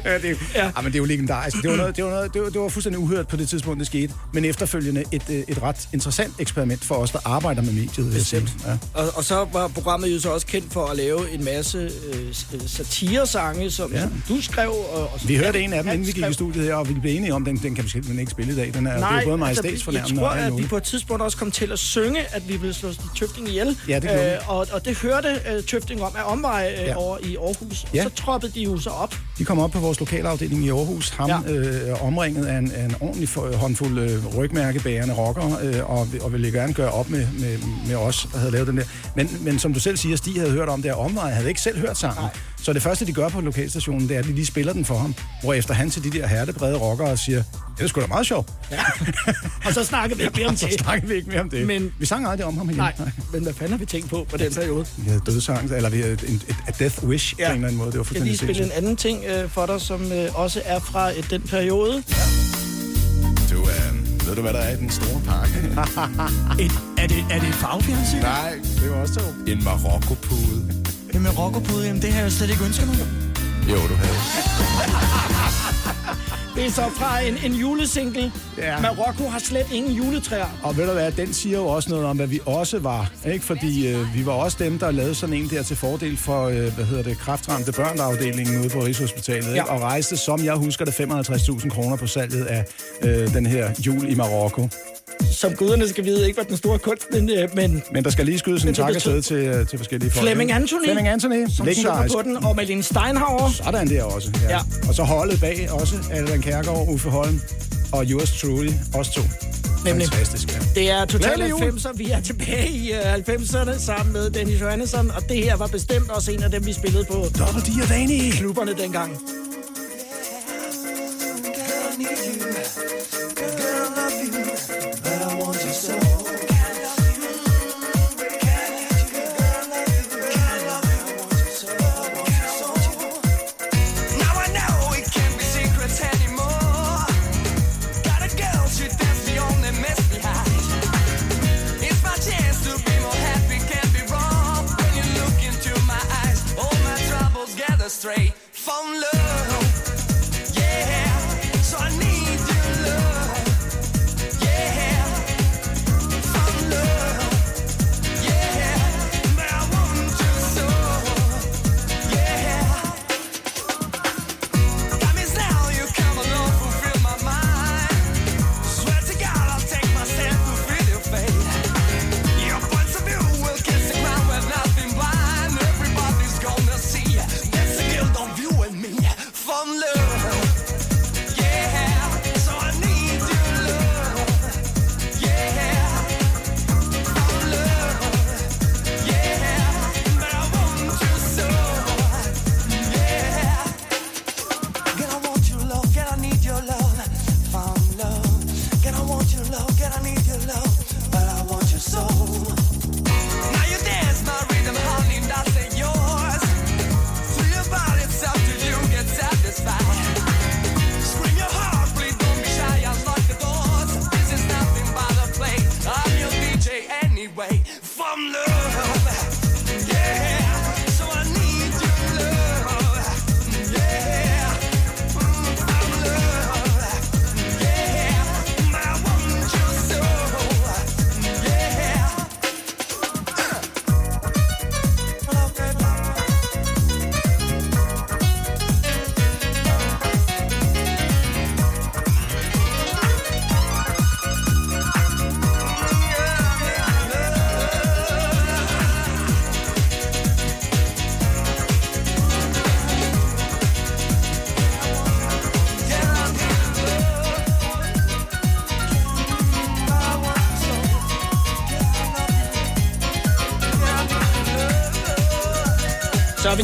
ja, det, er jo- Ja. ja. men det er jo legendarisk. Det var, noget, det, var noget, det, var, det var fuldstændig uhørt på det tidspunkt, det skete. Men efterfølgende et, øh, et ret interessant eksperiment for os, der arbejder med mediet. sige. Ja. Og, og så var programmet jo så også kendt for at lave en masse øh, satiresange, som, ja. Som du skrev. Og, og som Vi hørte en af dem, inden vi gik i studiet her, og vi blev enige om, den, den kan vi simpelthen ikke spille i dag. Den er, Nej, det er både altså, majestætsfornærmende jeg tror, og at vi på et tidspunkt også kom til at synge, at vi ville slå Tøfting ihjel. Ja, det vi. og, og det hørte uh, Tøfting om af omvej uh, ja. Over i Aarhus. Og Ja. så troppede de jo så op. De kom op på vores lokalafdeling i Aarhus, ham Ja. øh, omringet af en, af en ordentlig for- håndfuld øh, rygmærkebærende rockere, øh, og, og ville gerne gøre op med, med, med os, der havde lavet den der. Men, men som du selv siger, Stig havde hørt om det her omvej, havde ikke selv hørt sangen. Så det første, de gør på lokalstationen, det er, at de lige spiller den for ham, hvorefter han til de der hertebrede rockere siger, det er sgu da meget sjovt. Ja. og så snakkede vi ikke mere om så det. snakker vi ikke mere om det. Men- vi sang aldrig om ham igen. Nej, men hvad fanden har vi tænkt på på den periode? Vi havde dødsang, eller vi havde et, et, et death wish ja. på en eller anden måde. Det var Jeg kan lige fuldstændig spille en anden ting øh, for dig, som øh, også er fra øh, den periode. Du, øh, ved du, hvad der er i den store pakke? Et, er, det, er det et farvefjernsyn? Nej, det var også to. En Marokko-pude. Det med rockerpude, jamen det har jeg slet ikke ønsket mig. Jo, du havde. Det er så fra en, en julesingle. Ja. Marokko har slet ingen juletræer. Og ved du hvad, den siger jo også noget om, hvad vi også var. Ikke? Fordi øh, vi var også dem, der lavede sådan en der til fordel for, øh, hvad hedder det, kraftramte børneafdelingen ude på Rigshospitalet. Ikke? Ja. Og rejste, som jeg husker det, 55.000 kroner på salget af øh, den her jul i Marokko. Som guderne skal vide, ikke var den store kunst, men, øh, men Men der skal lige skydes en Men det tak betød- afsted til, øh, til forskellige folk. Flemming? Anthony, Flemming Anthony, som synger på den, og Malene Steinhauer. Sådan der også. Ja. Ja. ja. Og så holdet bag også, Allan Kærgaard, Uffe Holm og yours truly, os to. Nemlig. Fantastisk, ja. Det er Total Glædelig jul. 90'er. Vi er tilbage i øh, 90'erne sammen med Dennis Johannesson, og det her var bestemt også en af dem, vi spillede på Double D og Danny. klubberne dengang. Need you. Girl, I love you. but I want you so.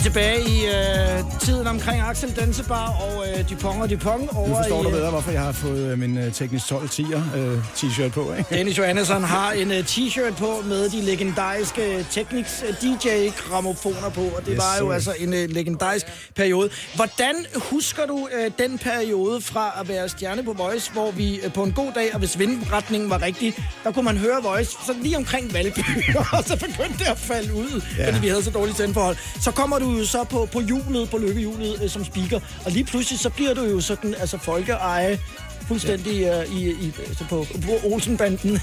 Tilbage i øh, tiden omkring Axel Dansebar og øh, Dupont og Dupont over Nu forstår i... du øh, bedre, hvorfor jeg har fået øh, min øh, Teknisk 12 10'er øh, t-shirt på, ikke? Dennis Johannesson har en uh, t-shirt på med de legendariske Technics uh, DJ-gramofoner på, og det Yes, var jo sir. altså en uh, legendarisk periode. Hvordan husker du uh, den periode fra at være stjerne på Voice, hvor vi uh, på en god dag, og hvis vindretningen var rigtig, der kunne man høre Voice så lige omkring Valby, og så begyndte det at falde ud, ja. Fordi vi havde så dårligt tændforhold. Så kommer du jo så på, på hjulet, på lykkehjulet uh, som speaker, og lige pludselig så bliver du jo sådan, altså folkeeje, fuldstændig ja. uh, i, i, altså på, på Olsenbanden.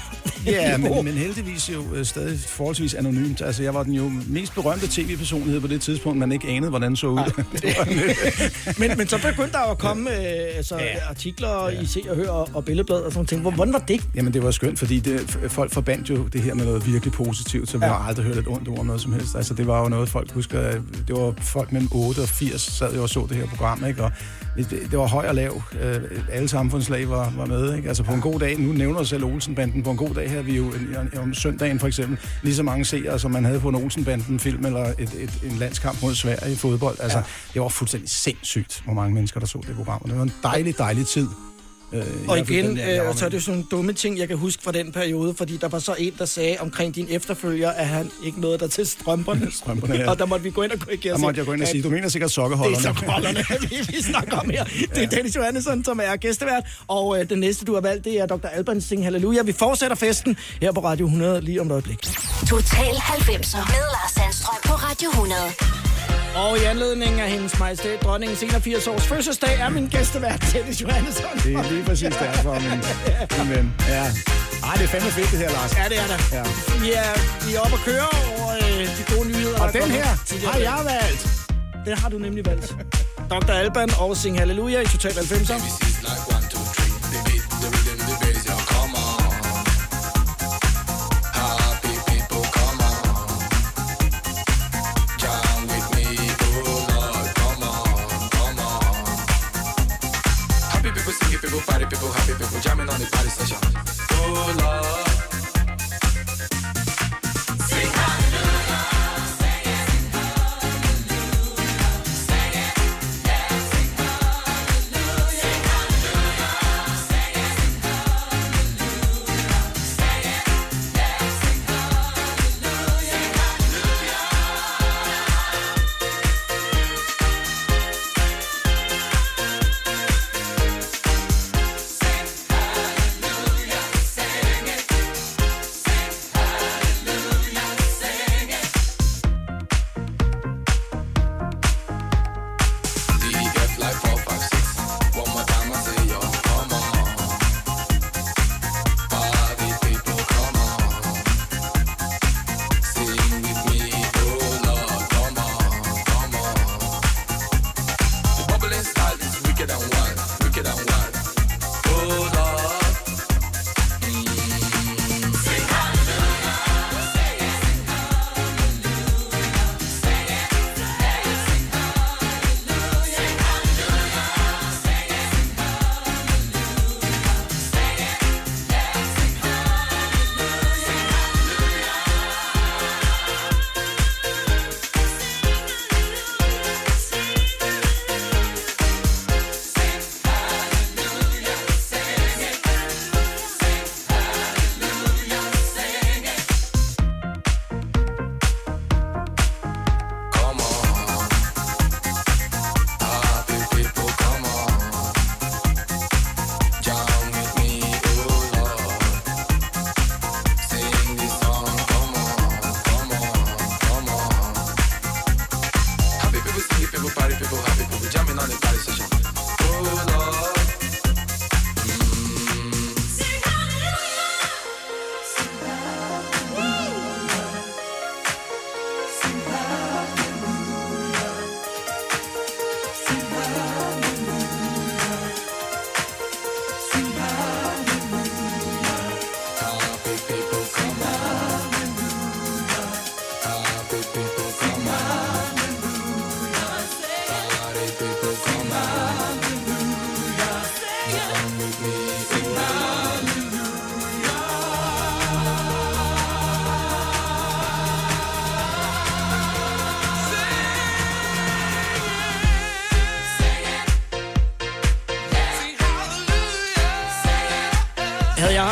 Ja, men, men heldigvis jo øh, stadig forholdsvis anonymt. Altså, jeg var den jo mest berømte tv-personlighed på det tidspunkt, man ikke anede, hvordan så ud. men, men så begyndte der jo at komme øh, altså, ja. artikler ja. i Se og Hør og, Billedblad og sådan ting. Hvordan var det? Jamen, det var skønt, fordi det, folk forbandt jo det her med noget virkelig positivt, så vi Ja. har aldrig hørt et ondt ord om noget som helst. Altså, det var jo noget, folk husker. øh, Det var folk mellem 8 og 80, sad jo og så det her program, ikke? Og det, det var høj og lav. Øh, Alle samfundslag var, var med, ikke? Altså, på en god dag, nu nævner selv Olsenbanden, på en god dag her vi jo en, en, om søndagen for eksempel, lige så mange seere, som man havde på en Olsenbanden-film eller et, et, en landskamp mod Sverige i fodbold. Altså, ja. det var fuldstændig sindssygt, hvor mange mennesker, der så det program. Og det var en dejlig, dejlig tid. Øh, Og igen, var øh, så er det sådan nogle dumme ting, jeg kan huske fra den periode, fordi der var så en, der sagde omkring din efterfølger, at han ikke nåede der til strømperne. Strømperne, ja. og der måtte vi gå ind og korrigere. Der måtte jeg gå ind og at sige, du mener sikkert Det sokkeholderne. er sokkeholderne, vi, vi snakker om her. Det er Dennis Johannesson, som er gæstevært, og øh, den næste, du har valgt, det er Dr. Alban Sing Halleluja. Vi fortsætter festen her på Radio 100 lige om et øjeblik. Total 90'er med Lars Sandstrøm på Radio 100. Og i anledning af hendes majestæt, dronningens 81 års fødselsdag, er min gæstevært Dennis Johannesson. Det er lige præcis derfor, min, min ven. Ja. Ej, det er fandme fedt det her, Lars. Ja, det er det. Ja. Vi er, vi er oppe at køre over øh, de gode nyheder. Og den her har jeg valgt. Den har du nemlig valgt. Dr. Alban og Sing Halleluja i Total 90'er. People, party people, happy people, jamming on the party session. Oh Lord.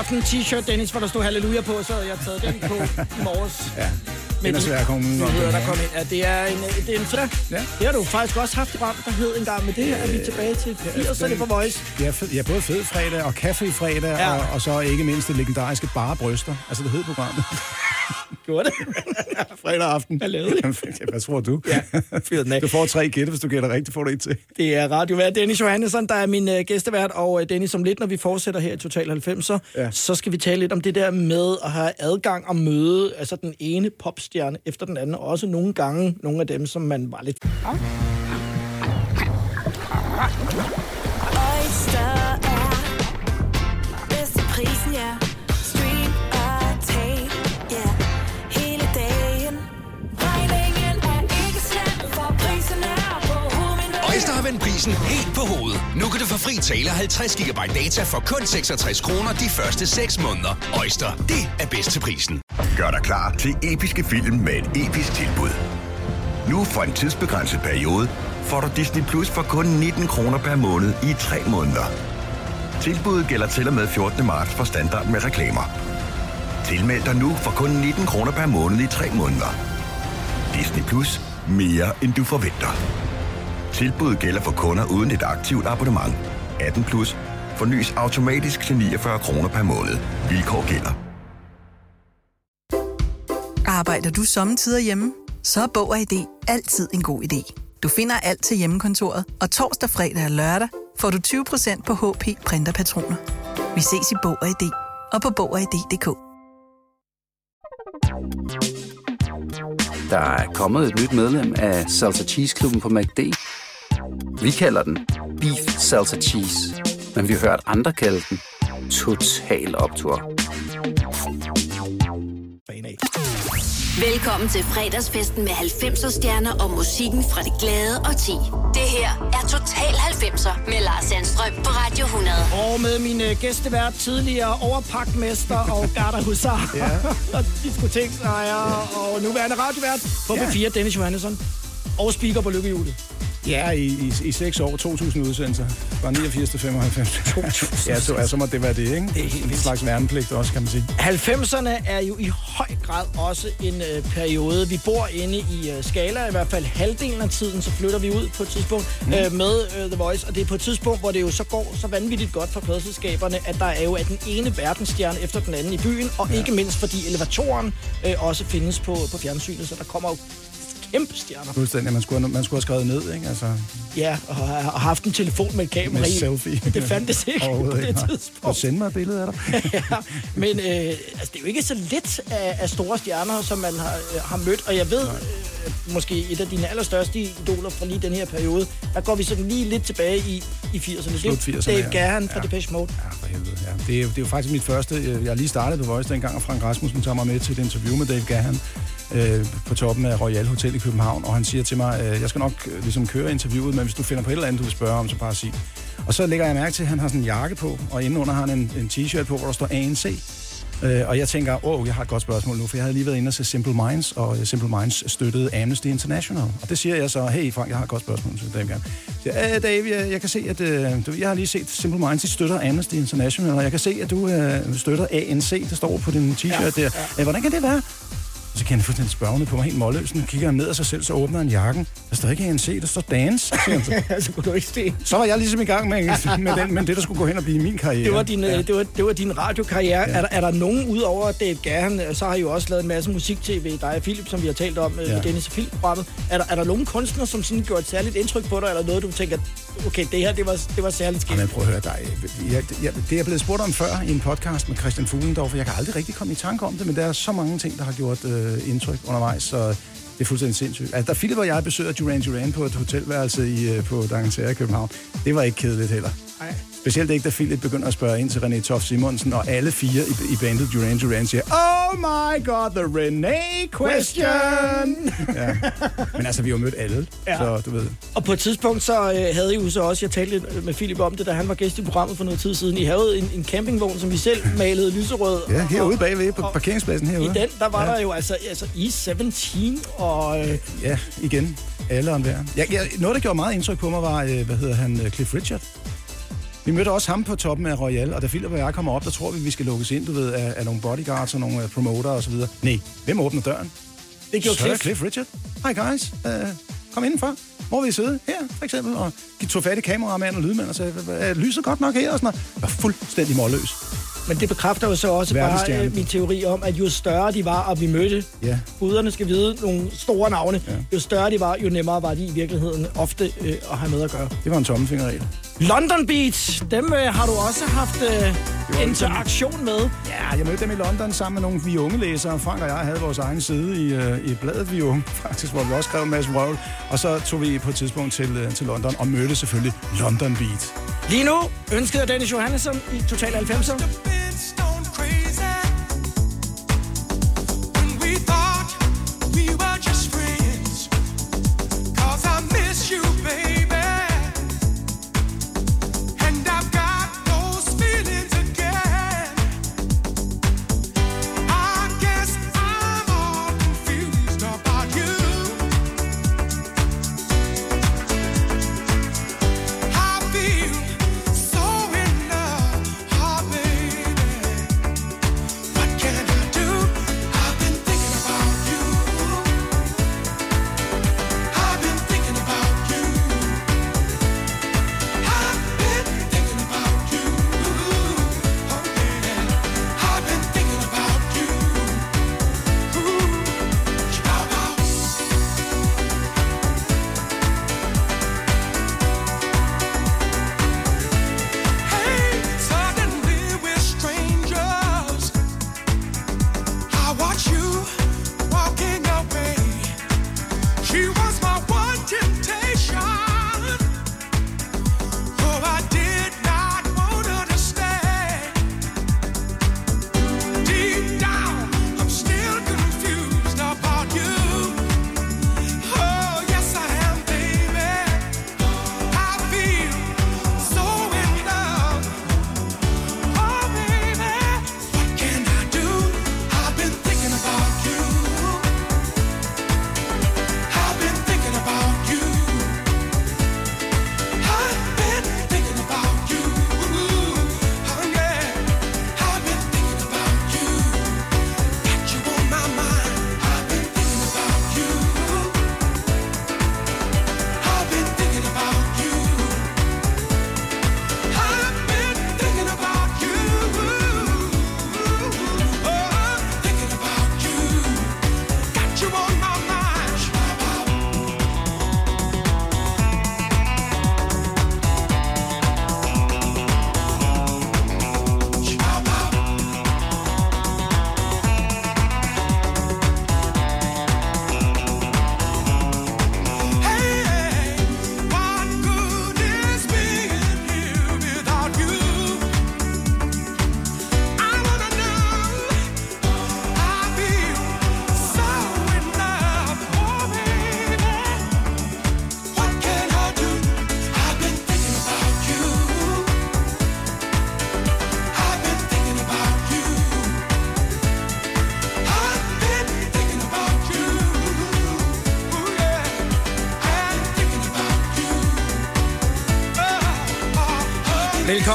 Haft en t-shirt, Dennis, hvor der stod halleluja på, så havde jeg taget den på i morges. Ja. Den er svær at komme udenom, Nu der her, kom ind. Ja, det er en, det er en fredag. Ja. Det har du faktisk også haft et program, der hed engang, men det er vi tilbage til 80'erne på Voice. Ja, fed, ja, både fed fredag og kaffe fredag, ja. og, og så ikke mindst det legendariske bare bryster. Altså, det hed programmet. Gjorde det? fredag aften. Hvad lavede I? Hvad tror du? Ja, fyr den af. Du får tre gætte, hvis du gætter rigtigt, får du et til. Det er radiovært Dennis Johannesson, der er min øh, gæstevært, og øh, Dennis, om lidt, når vi fortsætter her i Total 90'er, ja. så skal vi tale lidt om det der med at have adgang og møde altså den ene popstjerne efter den anden, og også nogle gange nogle af dem, som man var lidt... Oyster tale 50 GB data for kun 66 kroner de første 6 måneder. Øjster, det er bedst til prisen. Gør dig klar til episke film med et episk tilbud. Nu for en tidsbegrænset periode får du Disney Plus for kun 19 kroner per måned i 3 måneder. Tilbuddet gælder til og med 14. marts for standard med reklamer. Tilmeld dig nu for kun 19 kroner per måned i 3 måneder. Disney Plus. Mere end du forventer. Tilbuddet gælder for kunder uden et aktivt abonnement. 18 plus. Fornyes automatisk til 49 kroner per måned. Vilkår gælder. Arbejder du sommetider hjemme? Så er Bog og ID altid en god idé. Du finder alt til hjemmekontoret, og torsdag, fredag og lørdag får du 20% på HP printerpatroner. Vi ses i Bog og ID og på Bog og ID.dk. Der er kommet et nyt medlem af Salsa Cheese Klubben på MACD. Vi kalder den Beef Salsa Cheese, men vi har hørt andre kalde den Total Optor. Velkommen til fredagsfesten med 90'er stjerner og musikken fra det glade og ti. Det her er Total 90'er med Lars Sandstrøm på Radio 100. Og med min øh, gæstevært, tidligere overpakmester og gardahusar ja. og diskoteksejer og nuværende radiovært på Ja. P4, Dennis Johannesson. Og speaker på lykkehjulet. Ja, i, i, i seks år, 2.000 udsendelser. Fra 89 til 95. ja, så, ja, så må det være det, ikke? Det er helt en slags værnepligt også, kan man sige. 90'erne er jo i høj grad også en øh, periode. Vi bor inde i øh, skala, i hvert fald halvdelen af tiden, så flytter vi ud på et tidspunkt mm. øh, med øh, The Voice. Og det er på et tidspunkt, hvor det jo så går så vanvittigt godt for pladselskaberne, at der er jo at den ene verdensstjerne efter den anden i byen. Og ja. ikke mindst fordi elevatoren øh, også findes på, på fjernsynet, så der kommer jo kæmpe stjerner. Fuldstændig. Man skulle, man skulle have skrevet ned, ikke? Altså, Ja, og og haft en telefon med et kamera med i. selfie. Det fandtes ikke på det ikke, tidspunkt. Sende mig et billede af dig? ja, men øh, altså, det er jo ikke så lidt af, af store stjerner, som man har, øh, har mødt. Og jeg ved, øh, måske et af dine allerstørste idoler fra lige den her periode, der går vi sådan lige lidt tilbage i, i 80'erne. Slut Det er 80'erne, Dave ja. Gahan fra Ja. Depeche Mode. Ja, for helvede, ja. Det er, jo- det er jo faktisk mit første... øh, Jeg har lige startet på Voice dengang, og Frank Rasmussen tager mig med til et interview med Dave Gahan øh, på toppen af Royal Hotel i København, og han siger til mig, øh, jeg skal nok øh, ligesom køre interviewet, men hvis du finder på et eller andet, du vil spørge om, så bare sig. Og så lægger jeg mærke til, at han har sådan en jakke på, og indenunder har han en, en t-shirt på, hvor der står ANC. Øh, og jeg tænker, åh, oh, jeg har et godt spørgsmål nu, for jeg havde lige været inde og se Simple Minds, og øh, Simple Minds støttede Amnesty International. Og det siger jeg så, hey Frank, jeg har et godt spørgsmål til Dave Gahan. Jeg, øh, Dave, jeg, jeg kan se, at øh, du, jeg har lige set Simple Minds, de støtter Amnesty International, og jeg kan se, at du øh, støtter ANC, det står på din t-shirt ja, der. Øh, hvordan kan det være? Så kigger han fuldstændig spørgende på mig, helt målløs. Så kigger han ned af sig selv, så åbner han jakken. Der står ikke ANC, der står dance. siger han så. så kunne du ikke se. Så var jeg ligesom i gang med, med, den, med det, der skulle gå hen og blive min karriere. Det var din, ja. det var, det var din radiokarriere. Ja. Er, der, er der nogen, udover Dave Gahan, øh, så har I jo også lavet en masse musik-tv, dig og Philip, som vi har talt om ja. Ja. i Dennis og Philip-programmet. Er der, er der nogen kunstnere, som sådan gjorde et særligt indtryk på dig, eller noget, du tænker, okay, det her, det var, det var særligt skidt? Jamen, prøv at høre dig. Jeg, jeg, det er blevet spurgt om før i en podcast med Christian Fuglendorf, for jeg kan aldrig rigtig komme i tanke om det, men der er så mange ting, der har gjort øh, indtryk undervejs, så det er fuldstændig sindssygt. Altså, da Philip og jeg besøger Duran Duran på et hotelværelse i, øh, på D'Angleterre i København, det var ikke kedeligt heller. Nej. Specielt ikke, da Philip begynder at spørge ind til René Toft Simonsen, og alle fire i, i bandet Duran Duran siger, Oh my god, the René question! ja. Men altså, vi har jo mødt alle, Ja. ja. så du ved. Og på et tidspunkt så øh, havde I jo så også, jeg talte lidt med Philip om det, da han var gæst i programmet for noget tid siden. I havde en, en campingvogn, som vi selv malede lyserød. Ja, herude bagved på parkeringspladsen herude. I den, der var ja. ja. der jo altså, altså E17 og... Øh, Ja, igen. Alle og enhver. Jeg, jeg, noget, der gjorde meget indtryk på mig, var, øh, hvad hedder han, øh, Cliff Richard. Vi mødte også ham på toppen af Royal, og da Philip og jeg kommer op, der tror vi, vi skal lukkes ind, du ved, af, af nogle bodyguards og nogle uh, promoter og så videre. Nej, hvem åbner døren? Det gjorde Cliff. Cliff Richard. Hi guys, uh, kom indenfor. Hvor vil I sidde? Her, for eksempel. Og de tog fat i kameramanden og lydmanden og sagde, er lyset godt nok her? Og sådan noget. Jeg var fuldstændig målløs. Men det bekræfter jo så også bare øh, min teori om, at jo større de var, og vi mødte, Ja. guderne skal vide nogle store navne, ja. jo større de var, jo nemmere var de i virkeligheden ofte øh, at have med at gøre. Det var en tommelfingerregel. London Beats, dem øh, har du også haft øh, interaktion med. Ja, jeg mødte dem i London sammen med nogle vi unge læsere. Frank og jeg havde vores egen side i, øh, i bladet Vi Unge, faktisk, hvor vi også skrev en masse røvl. Og så tog vi på et tidspunkt til, øh, til London og mødte selvfølgelig London Beat. Lige nu ønskede jeg Dennis Johannesson i Total 90'er.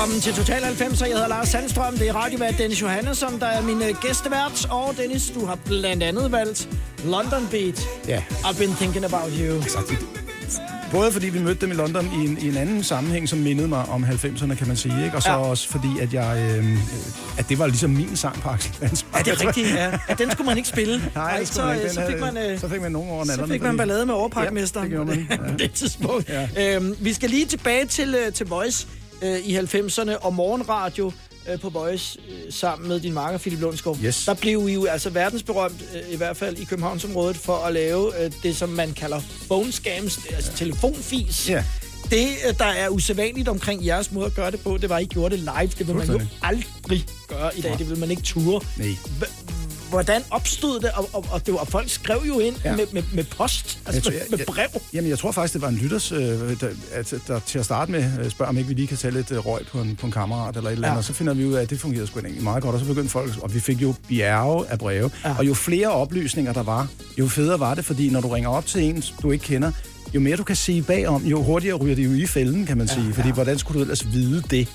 Velkommen til Total 90, jeg hedder Lars Sandstrøm. Det er radiovært Dennis Johannesson, der er min øh, gæstevært. Og Dennis, du har blandt andet valgt London Beat. Ja. I've been thinking about you. Både fordi vi mødte dem i London i en, i en anden sammenhæng, som mindede mig om 90'erne, kan man sige. Ikke? Og så ja. også fordi, at, jeg, øh, at det var ligesom min sang på Axel Dansk. Er det rigtigt? Ja. ja. den skulle man ikke spille. Nej, det så, man ikke. Den så, fik man, øh, så fik man nogle år så fik man ballade med overparkmesteren. Ja, det gjorde man. på det tidspunkt. Ja. Øhm, vi skal lige tilbage til, øh, til Voice øh, i 90'erne og morgenradio øh, på Voice øh, sammen med din marker Philip Lundsgaard. Yes. Der blev I jo altså verdensberømt, øh, i hvert fald i Københavnsområdet, for at lave øh, det, som man kalder phone scams, altså telefonfis. Ja. Det, øh, der er usædvanligt omkring jeres måde at gøre det på, det var, at I gjorde det live. Det vil man jo aldrig gøre i dag. Det vil man ikke ture. Nej. Hvordan opstod det? Og, og, og, det var, og folk skrev jo ind ja. Med, med, med post, altså Jeg tror- med, jeg- med jeg- brev. Jamen, jeg tror faktisk, det var en lytters, øh, der, at, der til at starte med øh, spørger, om ikke vi lige kan tage lidt øh, røg på en, på en kammerat eller et eller andet. Ja. Og så finder vi ud af, at det fungerede sgu egentlig meget godt. Og så begyndte folk, og vi fik jo bjerge af breve. Ja. Og jo flere oplysninger der var, jo federe var det, fordi når du ringer op til en, du ikke kender, jo mere du kan sige bagom, jo hurtigere ryger det jo i fælden, kan man Ja, sige. Fordi ja. hvordan skulle du ellers vide det?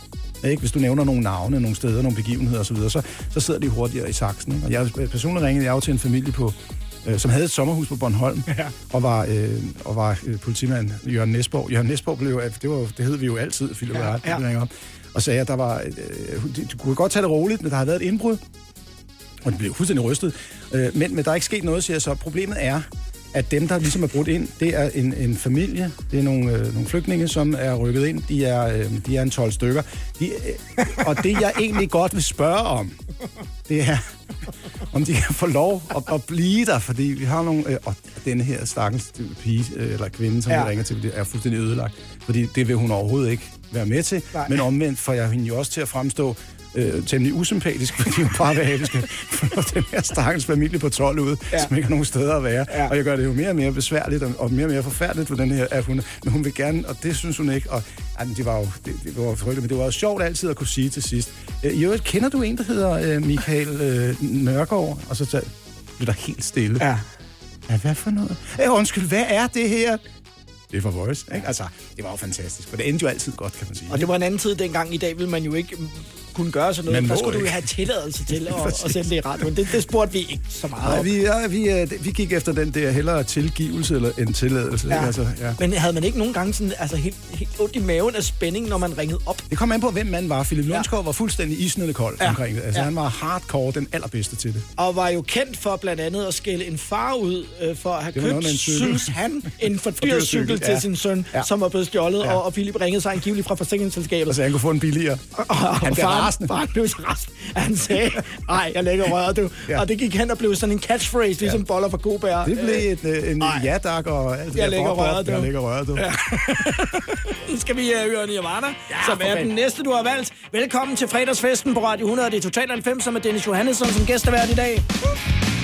Ikke? Hvis du nævner nogle navne, nogle steder, nogle begivenheder osv., så, så sidder de hurtigere i saksen. Ikke? Og jeg personligt ringede jeg jo til en familie på, øh, som havde et sommerhus på Bornholm, Ja. og var, øh, og var øh, politimand Jørgen Nesborg. Jørgen Nesborg blev, det, var, det hed vi jo altid, Philip Ja, ja, og sagde, at der var, øh, du kunne godt tage det roligt, men der havde været et indbrud, og det blev fuldstændig rystet. Øh, men, men der er ikke sket noget, siger jeg så. Problemet er, at dem, der ligesom er brudt ind, det er en, en familie, det er nogle, øh, nogle flygtninge, som er rykket ind. De er, øh, de er en 12 stykker. De, øh, og det, jeg egentlig godt vil spørge om, det er, om de kan få lov at, at blive der, fordi vi har nogle... Øh, og denne her stakkels pige, øh, eller kvinde, som Ja. vi ringer til, det er fuldstændig ødelagt. Fordi det vil hun overhovedet ikke være med til. Nej. Men omvendt får jeg hende jo også til at fremstå øh, temmelig usympatisk, fordi hun bare vil have, at vi skal få den her stakkels familie på 12 ud, Ja. som ikke har nogen steder at være. Ja. Og jeg gør det jo mere og mere besværligt, og, og mere og mere forfærdeligt for den her, at hun, men hun vil gerne, og det synes hun ikke. Og, ej, men det var jo det, det var frygteligt, men det var jo sjovt altid at kunne sige til sidst. Øh, I øvrigt, kender du en, der hedder øh, Michael øh, Nørgaard? Og så tager- blev der helt stille. Ja. Ja, hvad for noget? Øh, undskyld, hvad er det her? Det for Voice, ikke? Altså, det var jo fantastisk, for det endte jo altid godt, kan man sige. Og det var en anden tid dengang. I dag ville man jo ikke kunne gøre sådan noget. Man Der må skulle du ikke. have tilladelse til at, at sætte det i radioen. Det, det spurgte vi ikke så meget Nej, om. vi, ja, vi, øh, vi gik efter den der hellere tilgivelse eller en tilladelse. Ja. Altså, ja. Men havde man ikke nogen gange sådan, altså helt, helt ondt i maven af spænding, når man ringede op? Det kom an på, hvem manden var. Philip Lundsgaard var fuldstændig isnende kold Ja. ja. omkring det. Altså, Ja. ja. han var hardcore, den allerbedste til det. Og var jo kendt for blandt andet at skælde en far ud øh, for at have købt, synes han, en for dyr cykel til ja. sin søn, Ja. som var blevet stjålet, Ja. og, og Philip ringede sig angiveligt fra forsikringsselskabet. Og så han kunne få en billigere. Og, og blev faren, rasende. faren blev så rasende. Han sagde, nej, jeg lægger røret, du. Ja. Ja. Og det gik hen og blev sådan en catchphrase, ligesom boller for Kobær. Det blev et, øh, en Ej. ja-dak og alt det Jeg der lægger røret, du. Jeg lægger røret, du. Ja. Nu skal vi uh, høre Nirvana, ja, som er den næste, du har valgt. Velkommen til fredagsfesten på Radio 100. Det er Total 90, som er Dennis Johannesson som gæstevært i dag. Load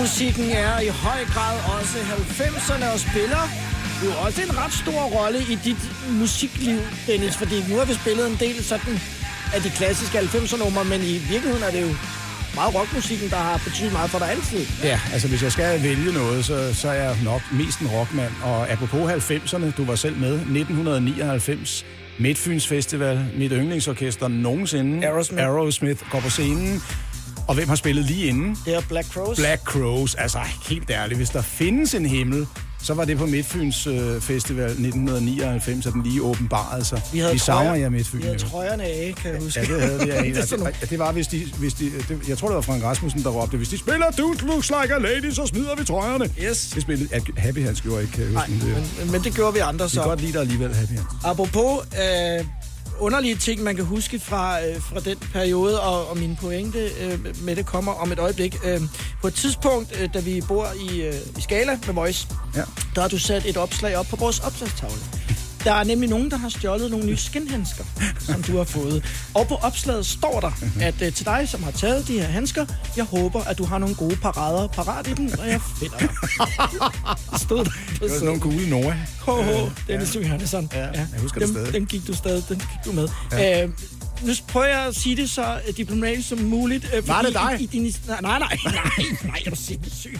Grunge-musikken er i høj grad også 90'erne og spiller jo også en ret stor rolle i dit musikliv, Dennis, fordi nu har vi spillet en del sådan af de klassiske 90'er-numre, men i virkeligheden er det jo meget rockmusikken, der har betydet meget for dig altid. Ja, altså hvis jeg skal vælge noget, så, så er jeg nok mest en rockmand. Og apropos 90'erne, du var selv med, 1999, Midtfyns Festival, mit yndlingsorkester nogensinde. Aerosmith. Aerosmith går på scenen. Og hvem har spillet lige inden? Det er Black Crows. Black Crows. Altså, helt ærligt, hvis der findes en himmel, så var det på Midtfyns øh, Festival 1999, at den lige åbenbarede sig. Vi, vi savner jer, Midtfyn. Vi havde trøjerne af, kan jeg huske. Ja, det havde vi. Ja, det er sådan det, var, hvis de... Hvis de det, jeg tror, det var Frank Rasmussen, der råbte, hvis de spiller Dude Looks Like a Lady, så smider vi trøjerne. Yes. Det spillede... Happy Hans gjorde ikke, kan jeg Nej, huske. det, men, men det gjorde vi andre vi så. kan godt lide dig alligevel, Happy Hans. Apropos øh, underlige ting, man kan huske fra, øh, fra den periode, og, og min pointe øh, med det kommer om et øjeblik. Øh, på et tidspunkt, øh, da vi bor i, øh, i Skala med Voice, ja. der har du sat et opslag op på vores opslagstavle. Der er nemlig nogen, der har stjålet nogle nye skinhandsker, som du har fået. Og på opslaget står der, at øh, til dig, som har taget de her handsker, jeg håber, at du har nogle gode parader parat i dem, og jeg finder dig. Det stod der. Det var sådan nogle gule Noah. HH, Dennis ja. Johannesson. Ja, jeg husker det dem, stadig. Den gik du stadig, den gik du med. Ja. Øh, nu prøver jeg at sige det så øh, diplomatisk som muligt. Øh, Var det dig? I, i din, nej, nej, nej, nej, nej, er sindssyg.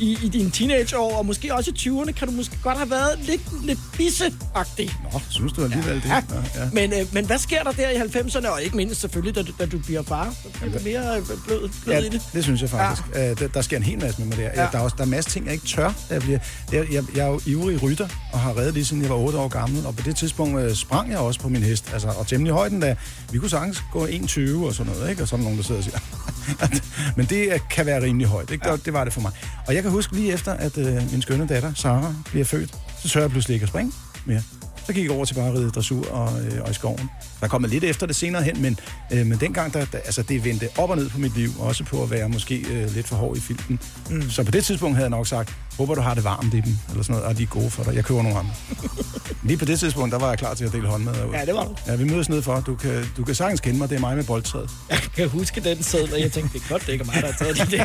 I, I dine teenageår, og måske også i 20'erne, kan du måske godt have været lidt, lidt bisseagtig. Nå, synes du alligevel det? Ja. Ja, ja. Men, øh, men hvad sker der der i 90'erne, og ikke mindst selvfølgelig, da, du- da du bliver far? Så bliver du mere øh, blød, blød Ja, i det. det synes jeg faktisk. Ja. Der, der sker en hel masse med mig der. Ja. Ja. Der, er også, der er masser ting, jeg ikke tør. Jeg, bliver, jeg, jeg, jeg er jo ivrig rytter, og har reddet lige siden jeg var 8 år gammel. Og på det tidspunkt øh, sprang jeg også på min hest. Altså, og temmelig højden, da vi kunne sagtens gå 1,20 og sådan noget. Ikke? Og så der nogen, der sidder og siger... Men det kan være rimelig højt. Ikke? Ja. Det var det for mig. Og jeg kan huske lige efter, at øh, min skønne datter, Sara, bliver født, så tør jeg pludselig ikke at springe mere. Så gik jeg over til bare at ride dressur og, øh, og i skoven. Der er kommet lidt efter det senere hen, men, øh, men dengang, der, der, altså, det vendte op og ned på mit liv, også på at være måske øh, lidt for hård i filten. Mm. Så på det tidspunkt havde jeg nok sagt, håber du har det varmt i dem, eller sådan noget, og de er gode for dig. Jeg køber nogle andre. Lige på det tidspunkt, der var jeg klar til at dele hånd med ud. Ja, det var du. Ja, vi mødes ned for. Du kan, du kan sagtens kende mig, det er mig med boldtræet. Jeg kan huske den sædel, og jeg tænkte, det er godt, det ikke er mig, der har taget de der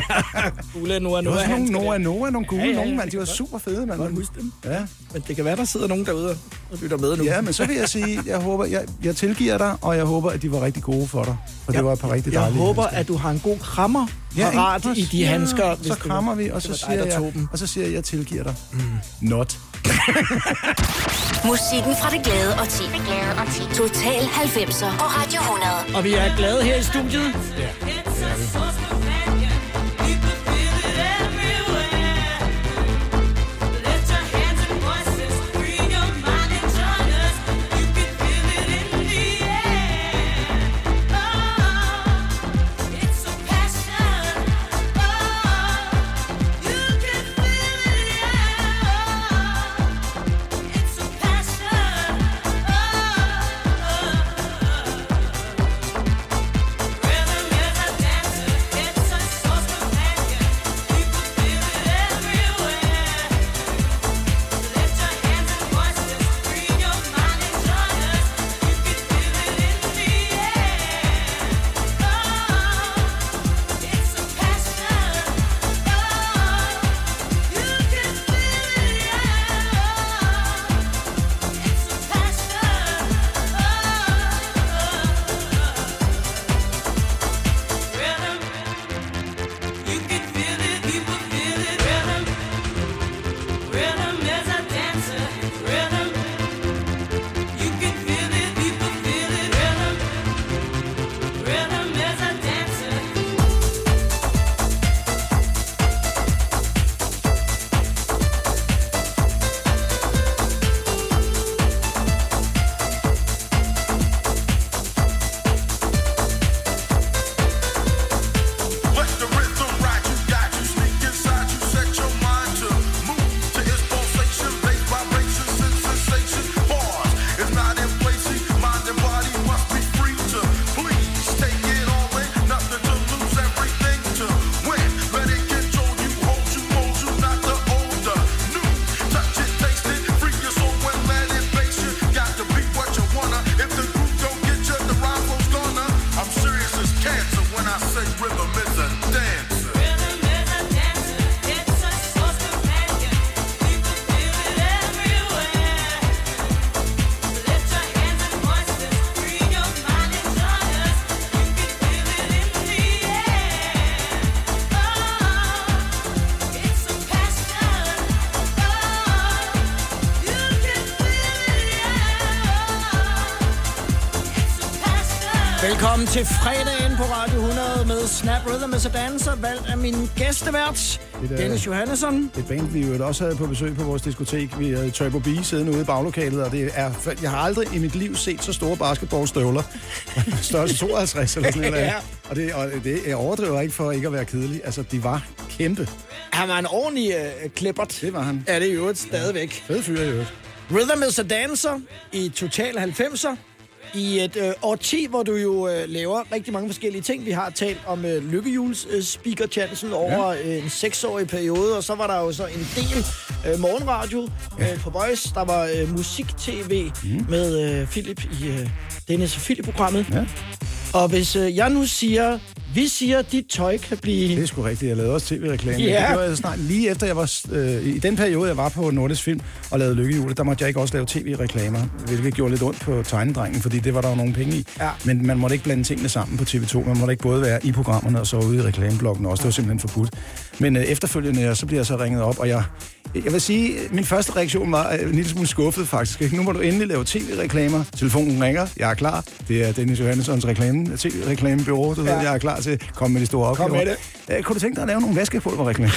gule Noah Det var Noah nogle Noah. Noah, nogle gule Ja, ja, nogen, ja, mand. det De var super fede, mand. Godt huske dem. Ja. Men det kan være, der sidder nogen derude og lytter med nu. Ja, men så vil jeg sige, jeg håber, jeg, jeg tilgiver dig, og jeg håber, at de var rigtig gode for dig. For det var et par rigtig Jeg dejlige håber, handsker. at du har en god krammer Ja, parat i de handsker. Ja, så krammer vi, og så, dig, siger der jeg, og så siger jeg, jeg tilgiver dig. Mm. Not. Musikken fra det glade og ti. Det glade og ti. Total 90'er på Radio 100. Og vi er glade her i studiet. Ja. Velkommen til fredagen på Radio 100 med Snap Rhythm as a Dancer, valgt af min gæstevært, Et, øh, Dennis Johannesson. Et band, vi jo også havde på besøg på vores diskotek. Vi havde Turbo B siddende ude i baglokalet, og det er, jeg har aldrig i mit liv set så store basketballstøvler. Størrelse 52 eller sådan noget. Ja. Og, det, og det, jeg overdriver ikke for ikke at være kedelig. Altså, de var kæmpe. Han var en ordentlig uh, klippert. Det var han. Er det jo et stadigvæk. Fed fyr i øvrigt. Rhythm is a Dancer i Total 90'er. I et øh, årti, hvor du jo øh, laver rigtig mange forskellige ting. Vi har talt om øh, lykkehjuls øh, speaker chancen over øh, en seksårig periode, og så var der jo så en del øh, morgenradio øh, på Voice. Der var øh, musik-tv mm. med øh, Philip i øh, Dennis og Philip-programmet. Ja. Og hvis øh, jeg nu siger, vi siger, at dit tøj kan blive... Det er sgu rigtigt. Jeg lavede også tv-reklame. Ja. Det gjorde jeg snart lige efter, jeg var... Øh, I den periode, jeg var på Nordisk Film og lavede Lykkehjulet, der måtte jeg ikke også lave tv-reklamer, hvilket gjorde lidt ondt på tegnedrengen, fordi det var der jo nogle penge i. Ja. Men man måtte ikke blande tingene sammen på TV2. Man måtte ikke både være i programmerne og så ude i reklameblokken også. Det var simpelthen forbudt. Men øh, efterfølgende, så bliver jeg så ringet op, og jeg... Jeg vil sige, min første reaktion var øh, en lille smule skuffet faktisk. Nu må du endelig lave tv-reklamer. Telefonen ringer. Jeg er klar. Det er Dennis Johannessons reklame, tv-reklamebureau. Du ja. Ja. ved, jeg er klar at komme med de store Kom opgaver. med det. Øh, kunne du tænke dig at lave nogle vaskepulverreklamer?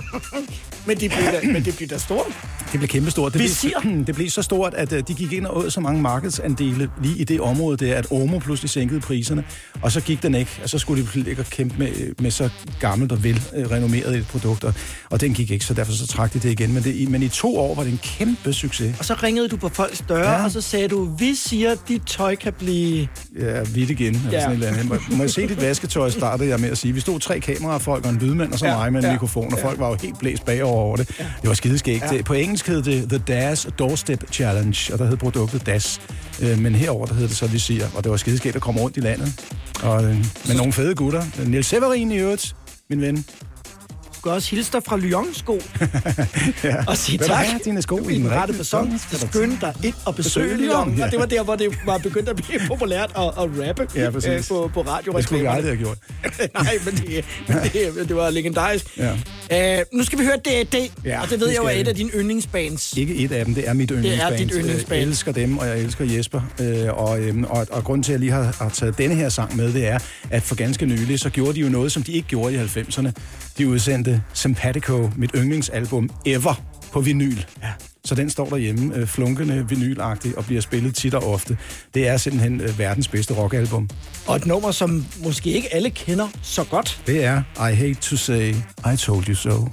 Men det bliver da, men det bliver da stort. Det blev kæmpestort. Det Visir? blev, det blev så stort, at øh, de gik ind og åd så mange markedsandele lige i det område der, at Omo pludselig sænkede priserne. Og så gik den ikke, og så skulle de ligge og kæmpe med, med så gammelt og vel øh, renommeret et produkt. Og, og den gik ikke, så derfor så trak de det igen. Men, det, men i to år var det en kæmpe succes. Og så ringede du på folks døre, Ja. og så sagde du, vi siger, at dit tøj kan blive... Ja, vidt igen. Eller Ja. sådan et eller andet. Må, må jeg se dit vasketøj, startede jeg med at sige. Vi stod tre kamerafolk og en lydmand og så Ja, mig med en ja, mikrofon, og ja. folk var jo helt blæst bagover over det. Det var skideskægt. Ja. På engelsk hed det The DAS Doorstep Challenge, og der hed produktet DAS. Øh, Men herover der hed det så, vi siger, og det var skideskægt at komme rundt i landet. Og, øh, med nogle fede gutter. Niels Severin i øvrigt, min ven. Skal også hilse dig fra Lyon-sko ja. og sige tak. have dine sko i den rette person. Skynde dig ind og besøge Besøge Lyon. Ja. Og det var der, hvor det var begyndt at blive populært at, at rappe Ja, præcis. øh, på, på radio. Det skulle vi aldrig have gjort. Nej, men det, men det, det var legendarisk. Ja. Øh, nu skal vi høre D.A.D. Ja, og det ved det jeg jo er et af dine yndlingsbands. Ikke et af dem, det er mit yndlingsband. dit yndlingsband. Jeg elsker dem, og jeg elsker Jesper. Øh, og, øhm, og, og grunden til, at jeg lige har, har taget denne her sang med, det er, at for ganske nylig, så gjorde de jo noget, som de ikke gjorde i 90'erne. De udsendte Sympatico, mit yndlingsalbum ever, på vinyl. Ja. Så den står derhjemme, øh, flunkende vinylagtig, og bliver spillet tit og ofte. Det er simpelthen øh, verdens bedste rockalbum. Og et nummer, som måske ikke alle kender så godt. Det er I Hate to Say I Told You So.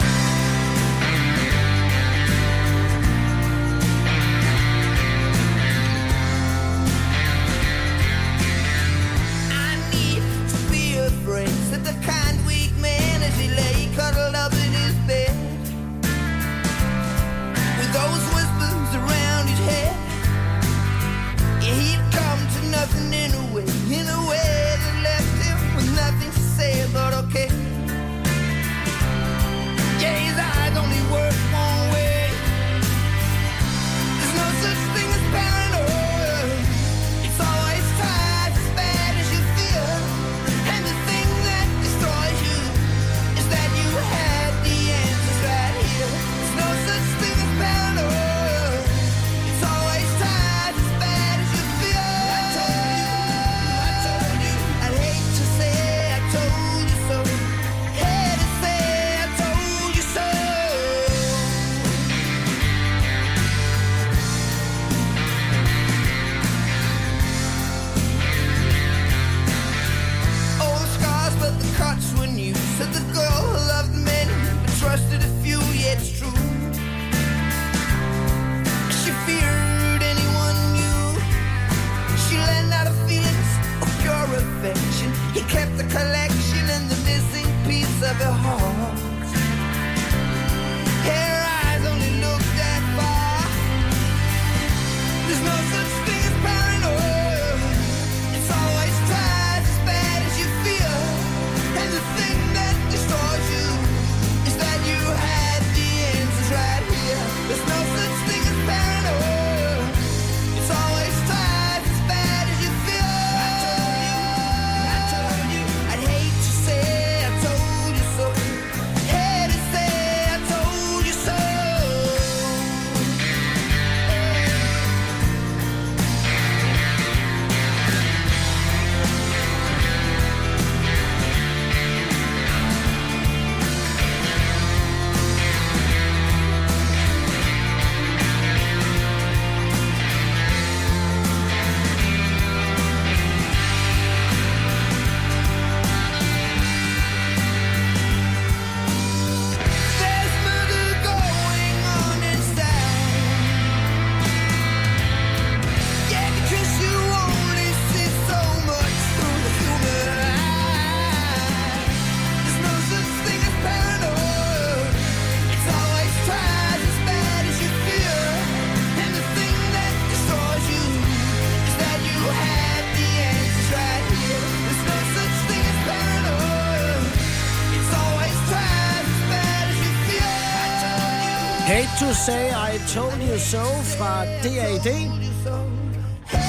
Told you so fra DAD.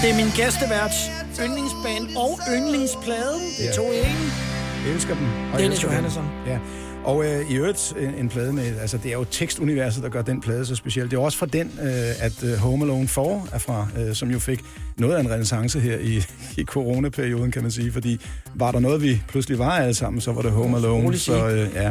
Det er min gæsteværts yndlingsband og yndlingsplade. Det er to i en. Jeg elsker dem. og Dennis. Johannesson. Ja. Og øh, i øvrigt en, en plade med, altså det er jo tekstuniverset, der gør den plade så speciel. Det er også fra den, øh, at øh, Home Alone 4 er fra, øh, som jo fik noget af en renaissance her i, i coronaperioden, kan man sige. Fordi var der noget, vi pludselig var alle sammen, så var det Home Alone. Så, øh, ja.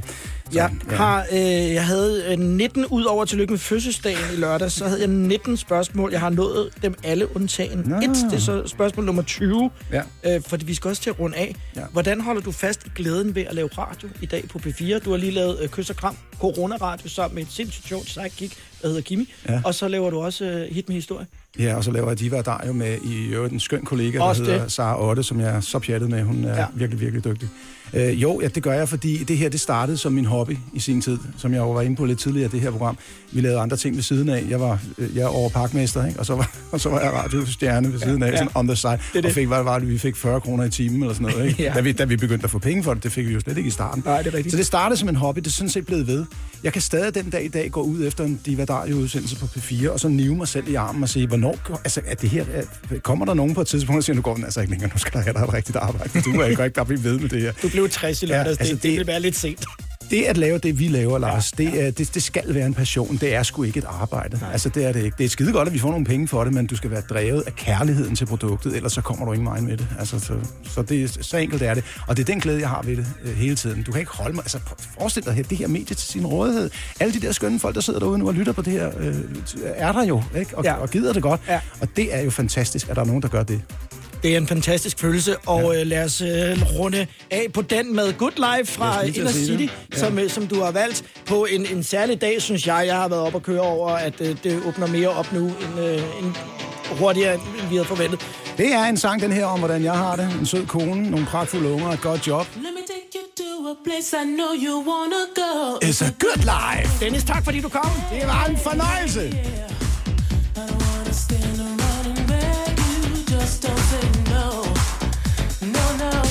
Jeg, har, øh, jeg havde øh, 19 ud over tillykke med fødselsdagen i lørdag, så havde jeg 19 spørgsmål. Jeg har nået dem alle undtagen. Nå. Et, det er så spørgsmål nummer 20, Ja. øh, fordi vi skal også til at runde af. Ja. Hvordan holder du fast i glæden ved at lave radio i dag på P4? Du har lige lavet øh, Kys og Kram, Corona-radio, sammen med et sindssygt sjovt sidekick, der hedder Kimi. Ja. Og så laver du også øh, hit med historie. Ja, og så laver jeg Diva og Dario med i øvrigt en skøn kollega, der Også hedder det. Sara Otte, som jeg er så pjattet med. Hun er ja. virkelig, virkelig dygtig. Øh, jo, ja, det gør jeg, fordi det her det startede som min hobby i sin tid, som jeg jo var inde på lidt tidligere i det her program. Vi lavede andre ting ved siden af. Jeg var, øh, jeg er over parkmester, ikke? Og, så var, og så var jeg radiostjerne ved siden af, ja. sådan on the side. det. Og fik, hvad var det, vi fik 40 kroner i timen eller sådan noget, ikke? Ja. da, vi, da vi begyndte at få penge for det, det fik vi jo slet ikke i starten. Nej, det er rigtigt. Så det startede som en hobby, det er sådan set blevet ved. Jeg kan stadig den dag i dag gå ud efter en Diva Dario-udsendelse på P4, og så nive mig selv i armen og sige, hvornår, altså, er det her, er, kommer der nogen på et tidspunkt og siger, nu går den altså ikke længere, nu skal der have dig et rigtigt arbejde. Du er ikke bare blive ved med det her. Du blev 60 i Ja, lørdags, altså, det, det, det- vil være lidt sent. Det at lave det, vi laver, Lars, det, er, det, det skal være en passion. Det er sgu ikke et arbejde. Nej. Altså, det er det ikke. Det er skide godt, at vi får nogle penge for det, men du skal være drevet af kærligheden til produktet, ellers så kommer du ingen vej med det. Altså, så, så, det, så enkelt er det. Og det er den glæde, jeg har ved det øh, hele tiden. Du kan ikke holde mig... Altså, forestil dig her, det her medie til sin rådighed. Alle de der skønne folk, der sidder derude nu og lytter på det her, øh, er der jo, ikke? Og, Ja. ja. og gider det godt. Ja. Og det er jo fantastisk, at der er nogen, der gør det. Det er en fantastisk følelse, og ja. øh, lad os øh, runde af på den med Good Life fra Inner City. Ja. som, øh, som du har valgt på en, en særlig dag, synes jeg. Jeg har været op og køre over, at øh, det åbner mere op nu, end, øh, end hurtigere, end vi havde forventet. Det er en sang, den her, om hvordan jeg har det. En sød kone, nogle pragtfulde unger, et godt job. Let me take you to a place I know you wanna go. It's a good life. Dennis, tak fordi du kom. Det var en fornøjelse. I don't wanna stand just don't say no, No, no.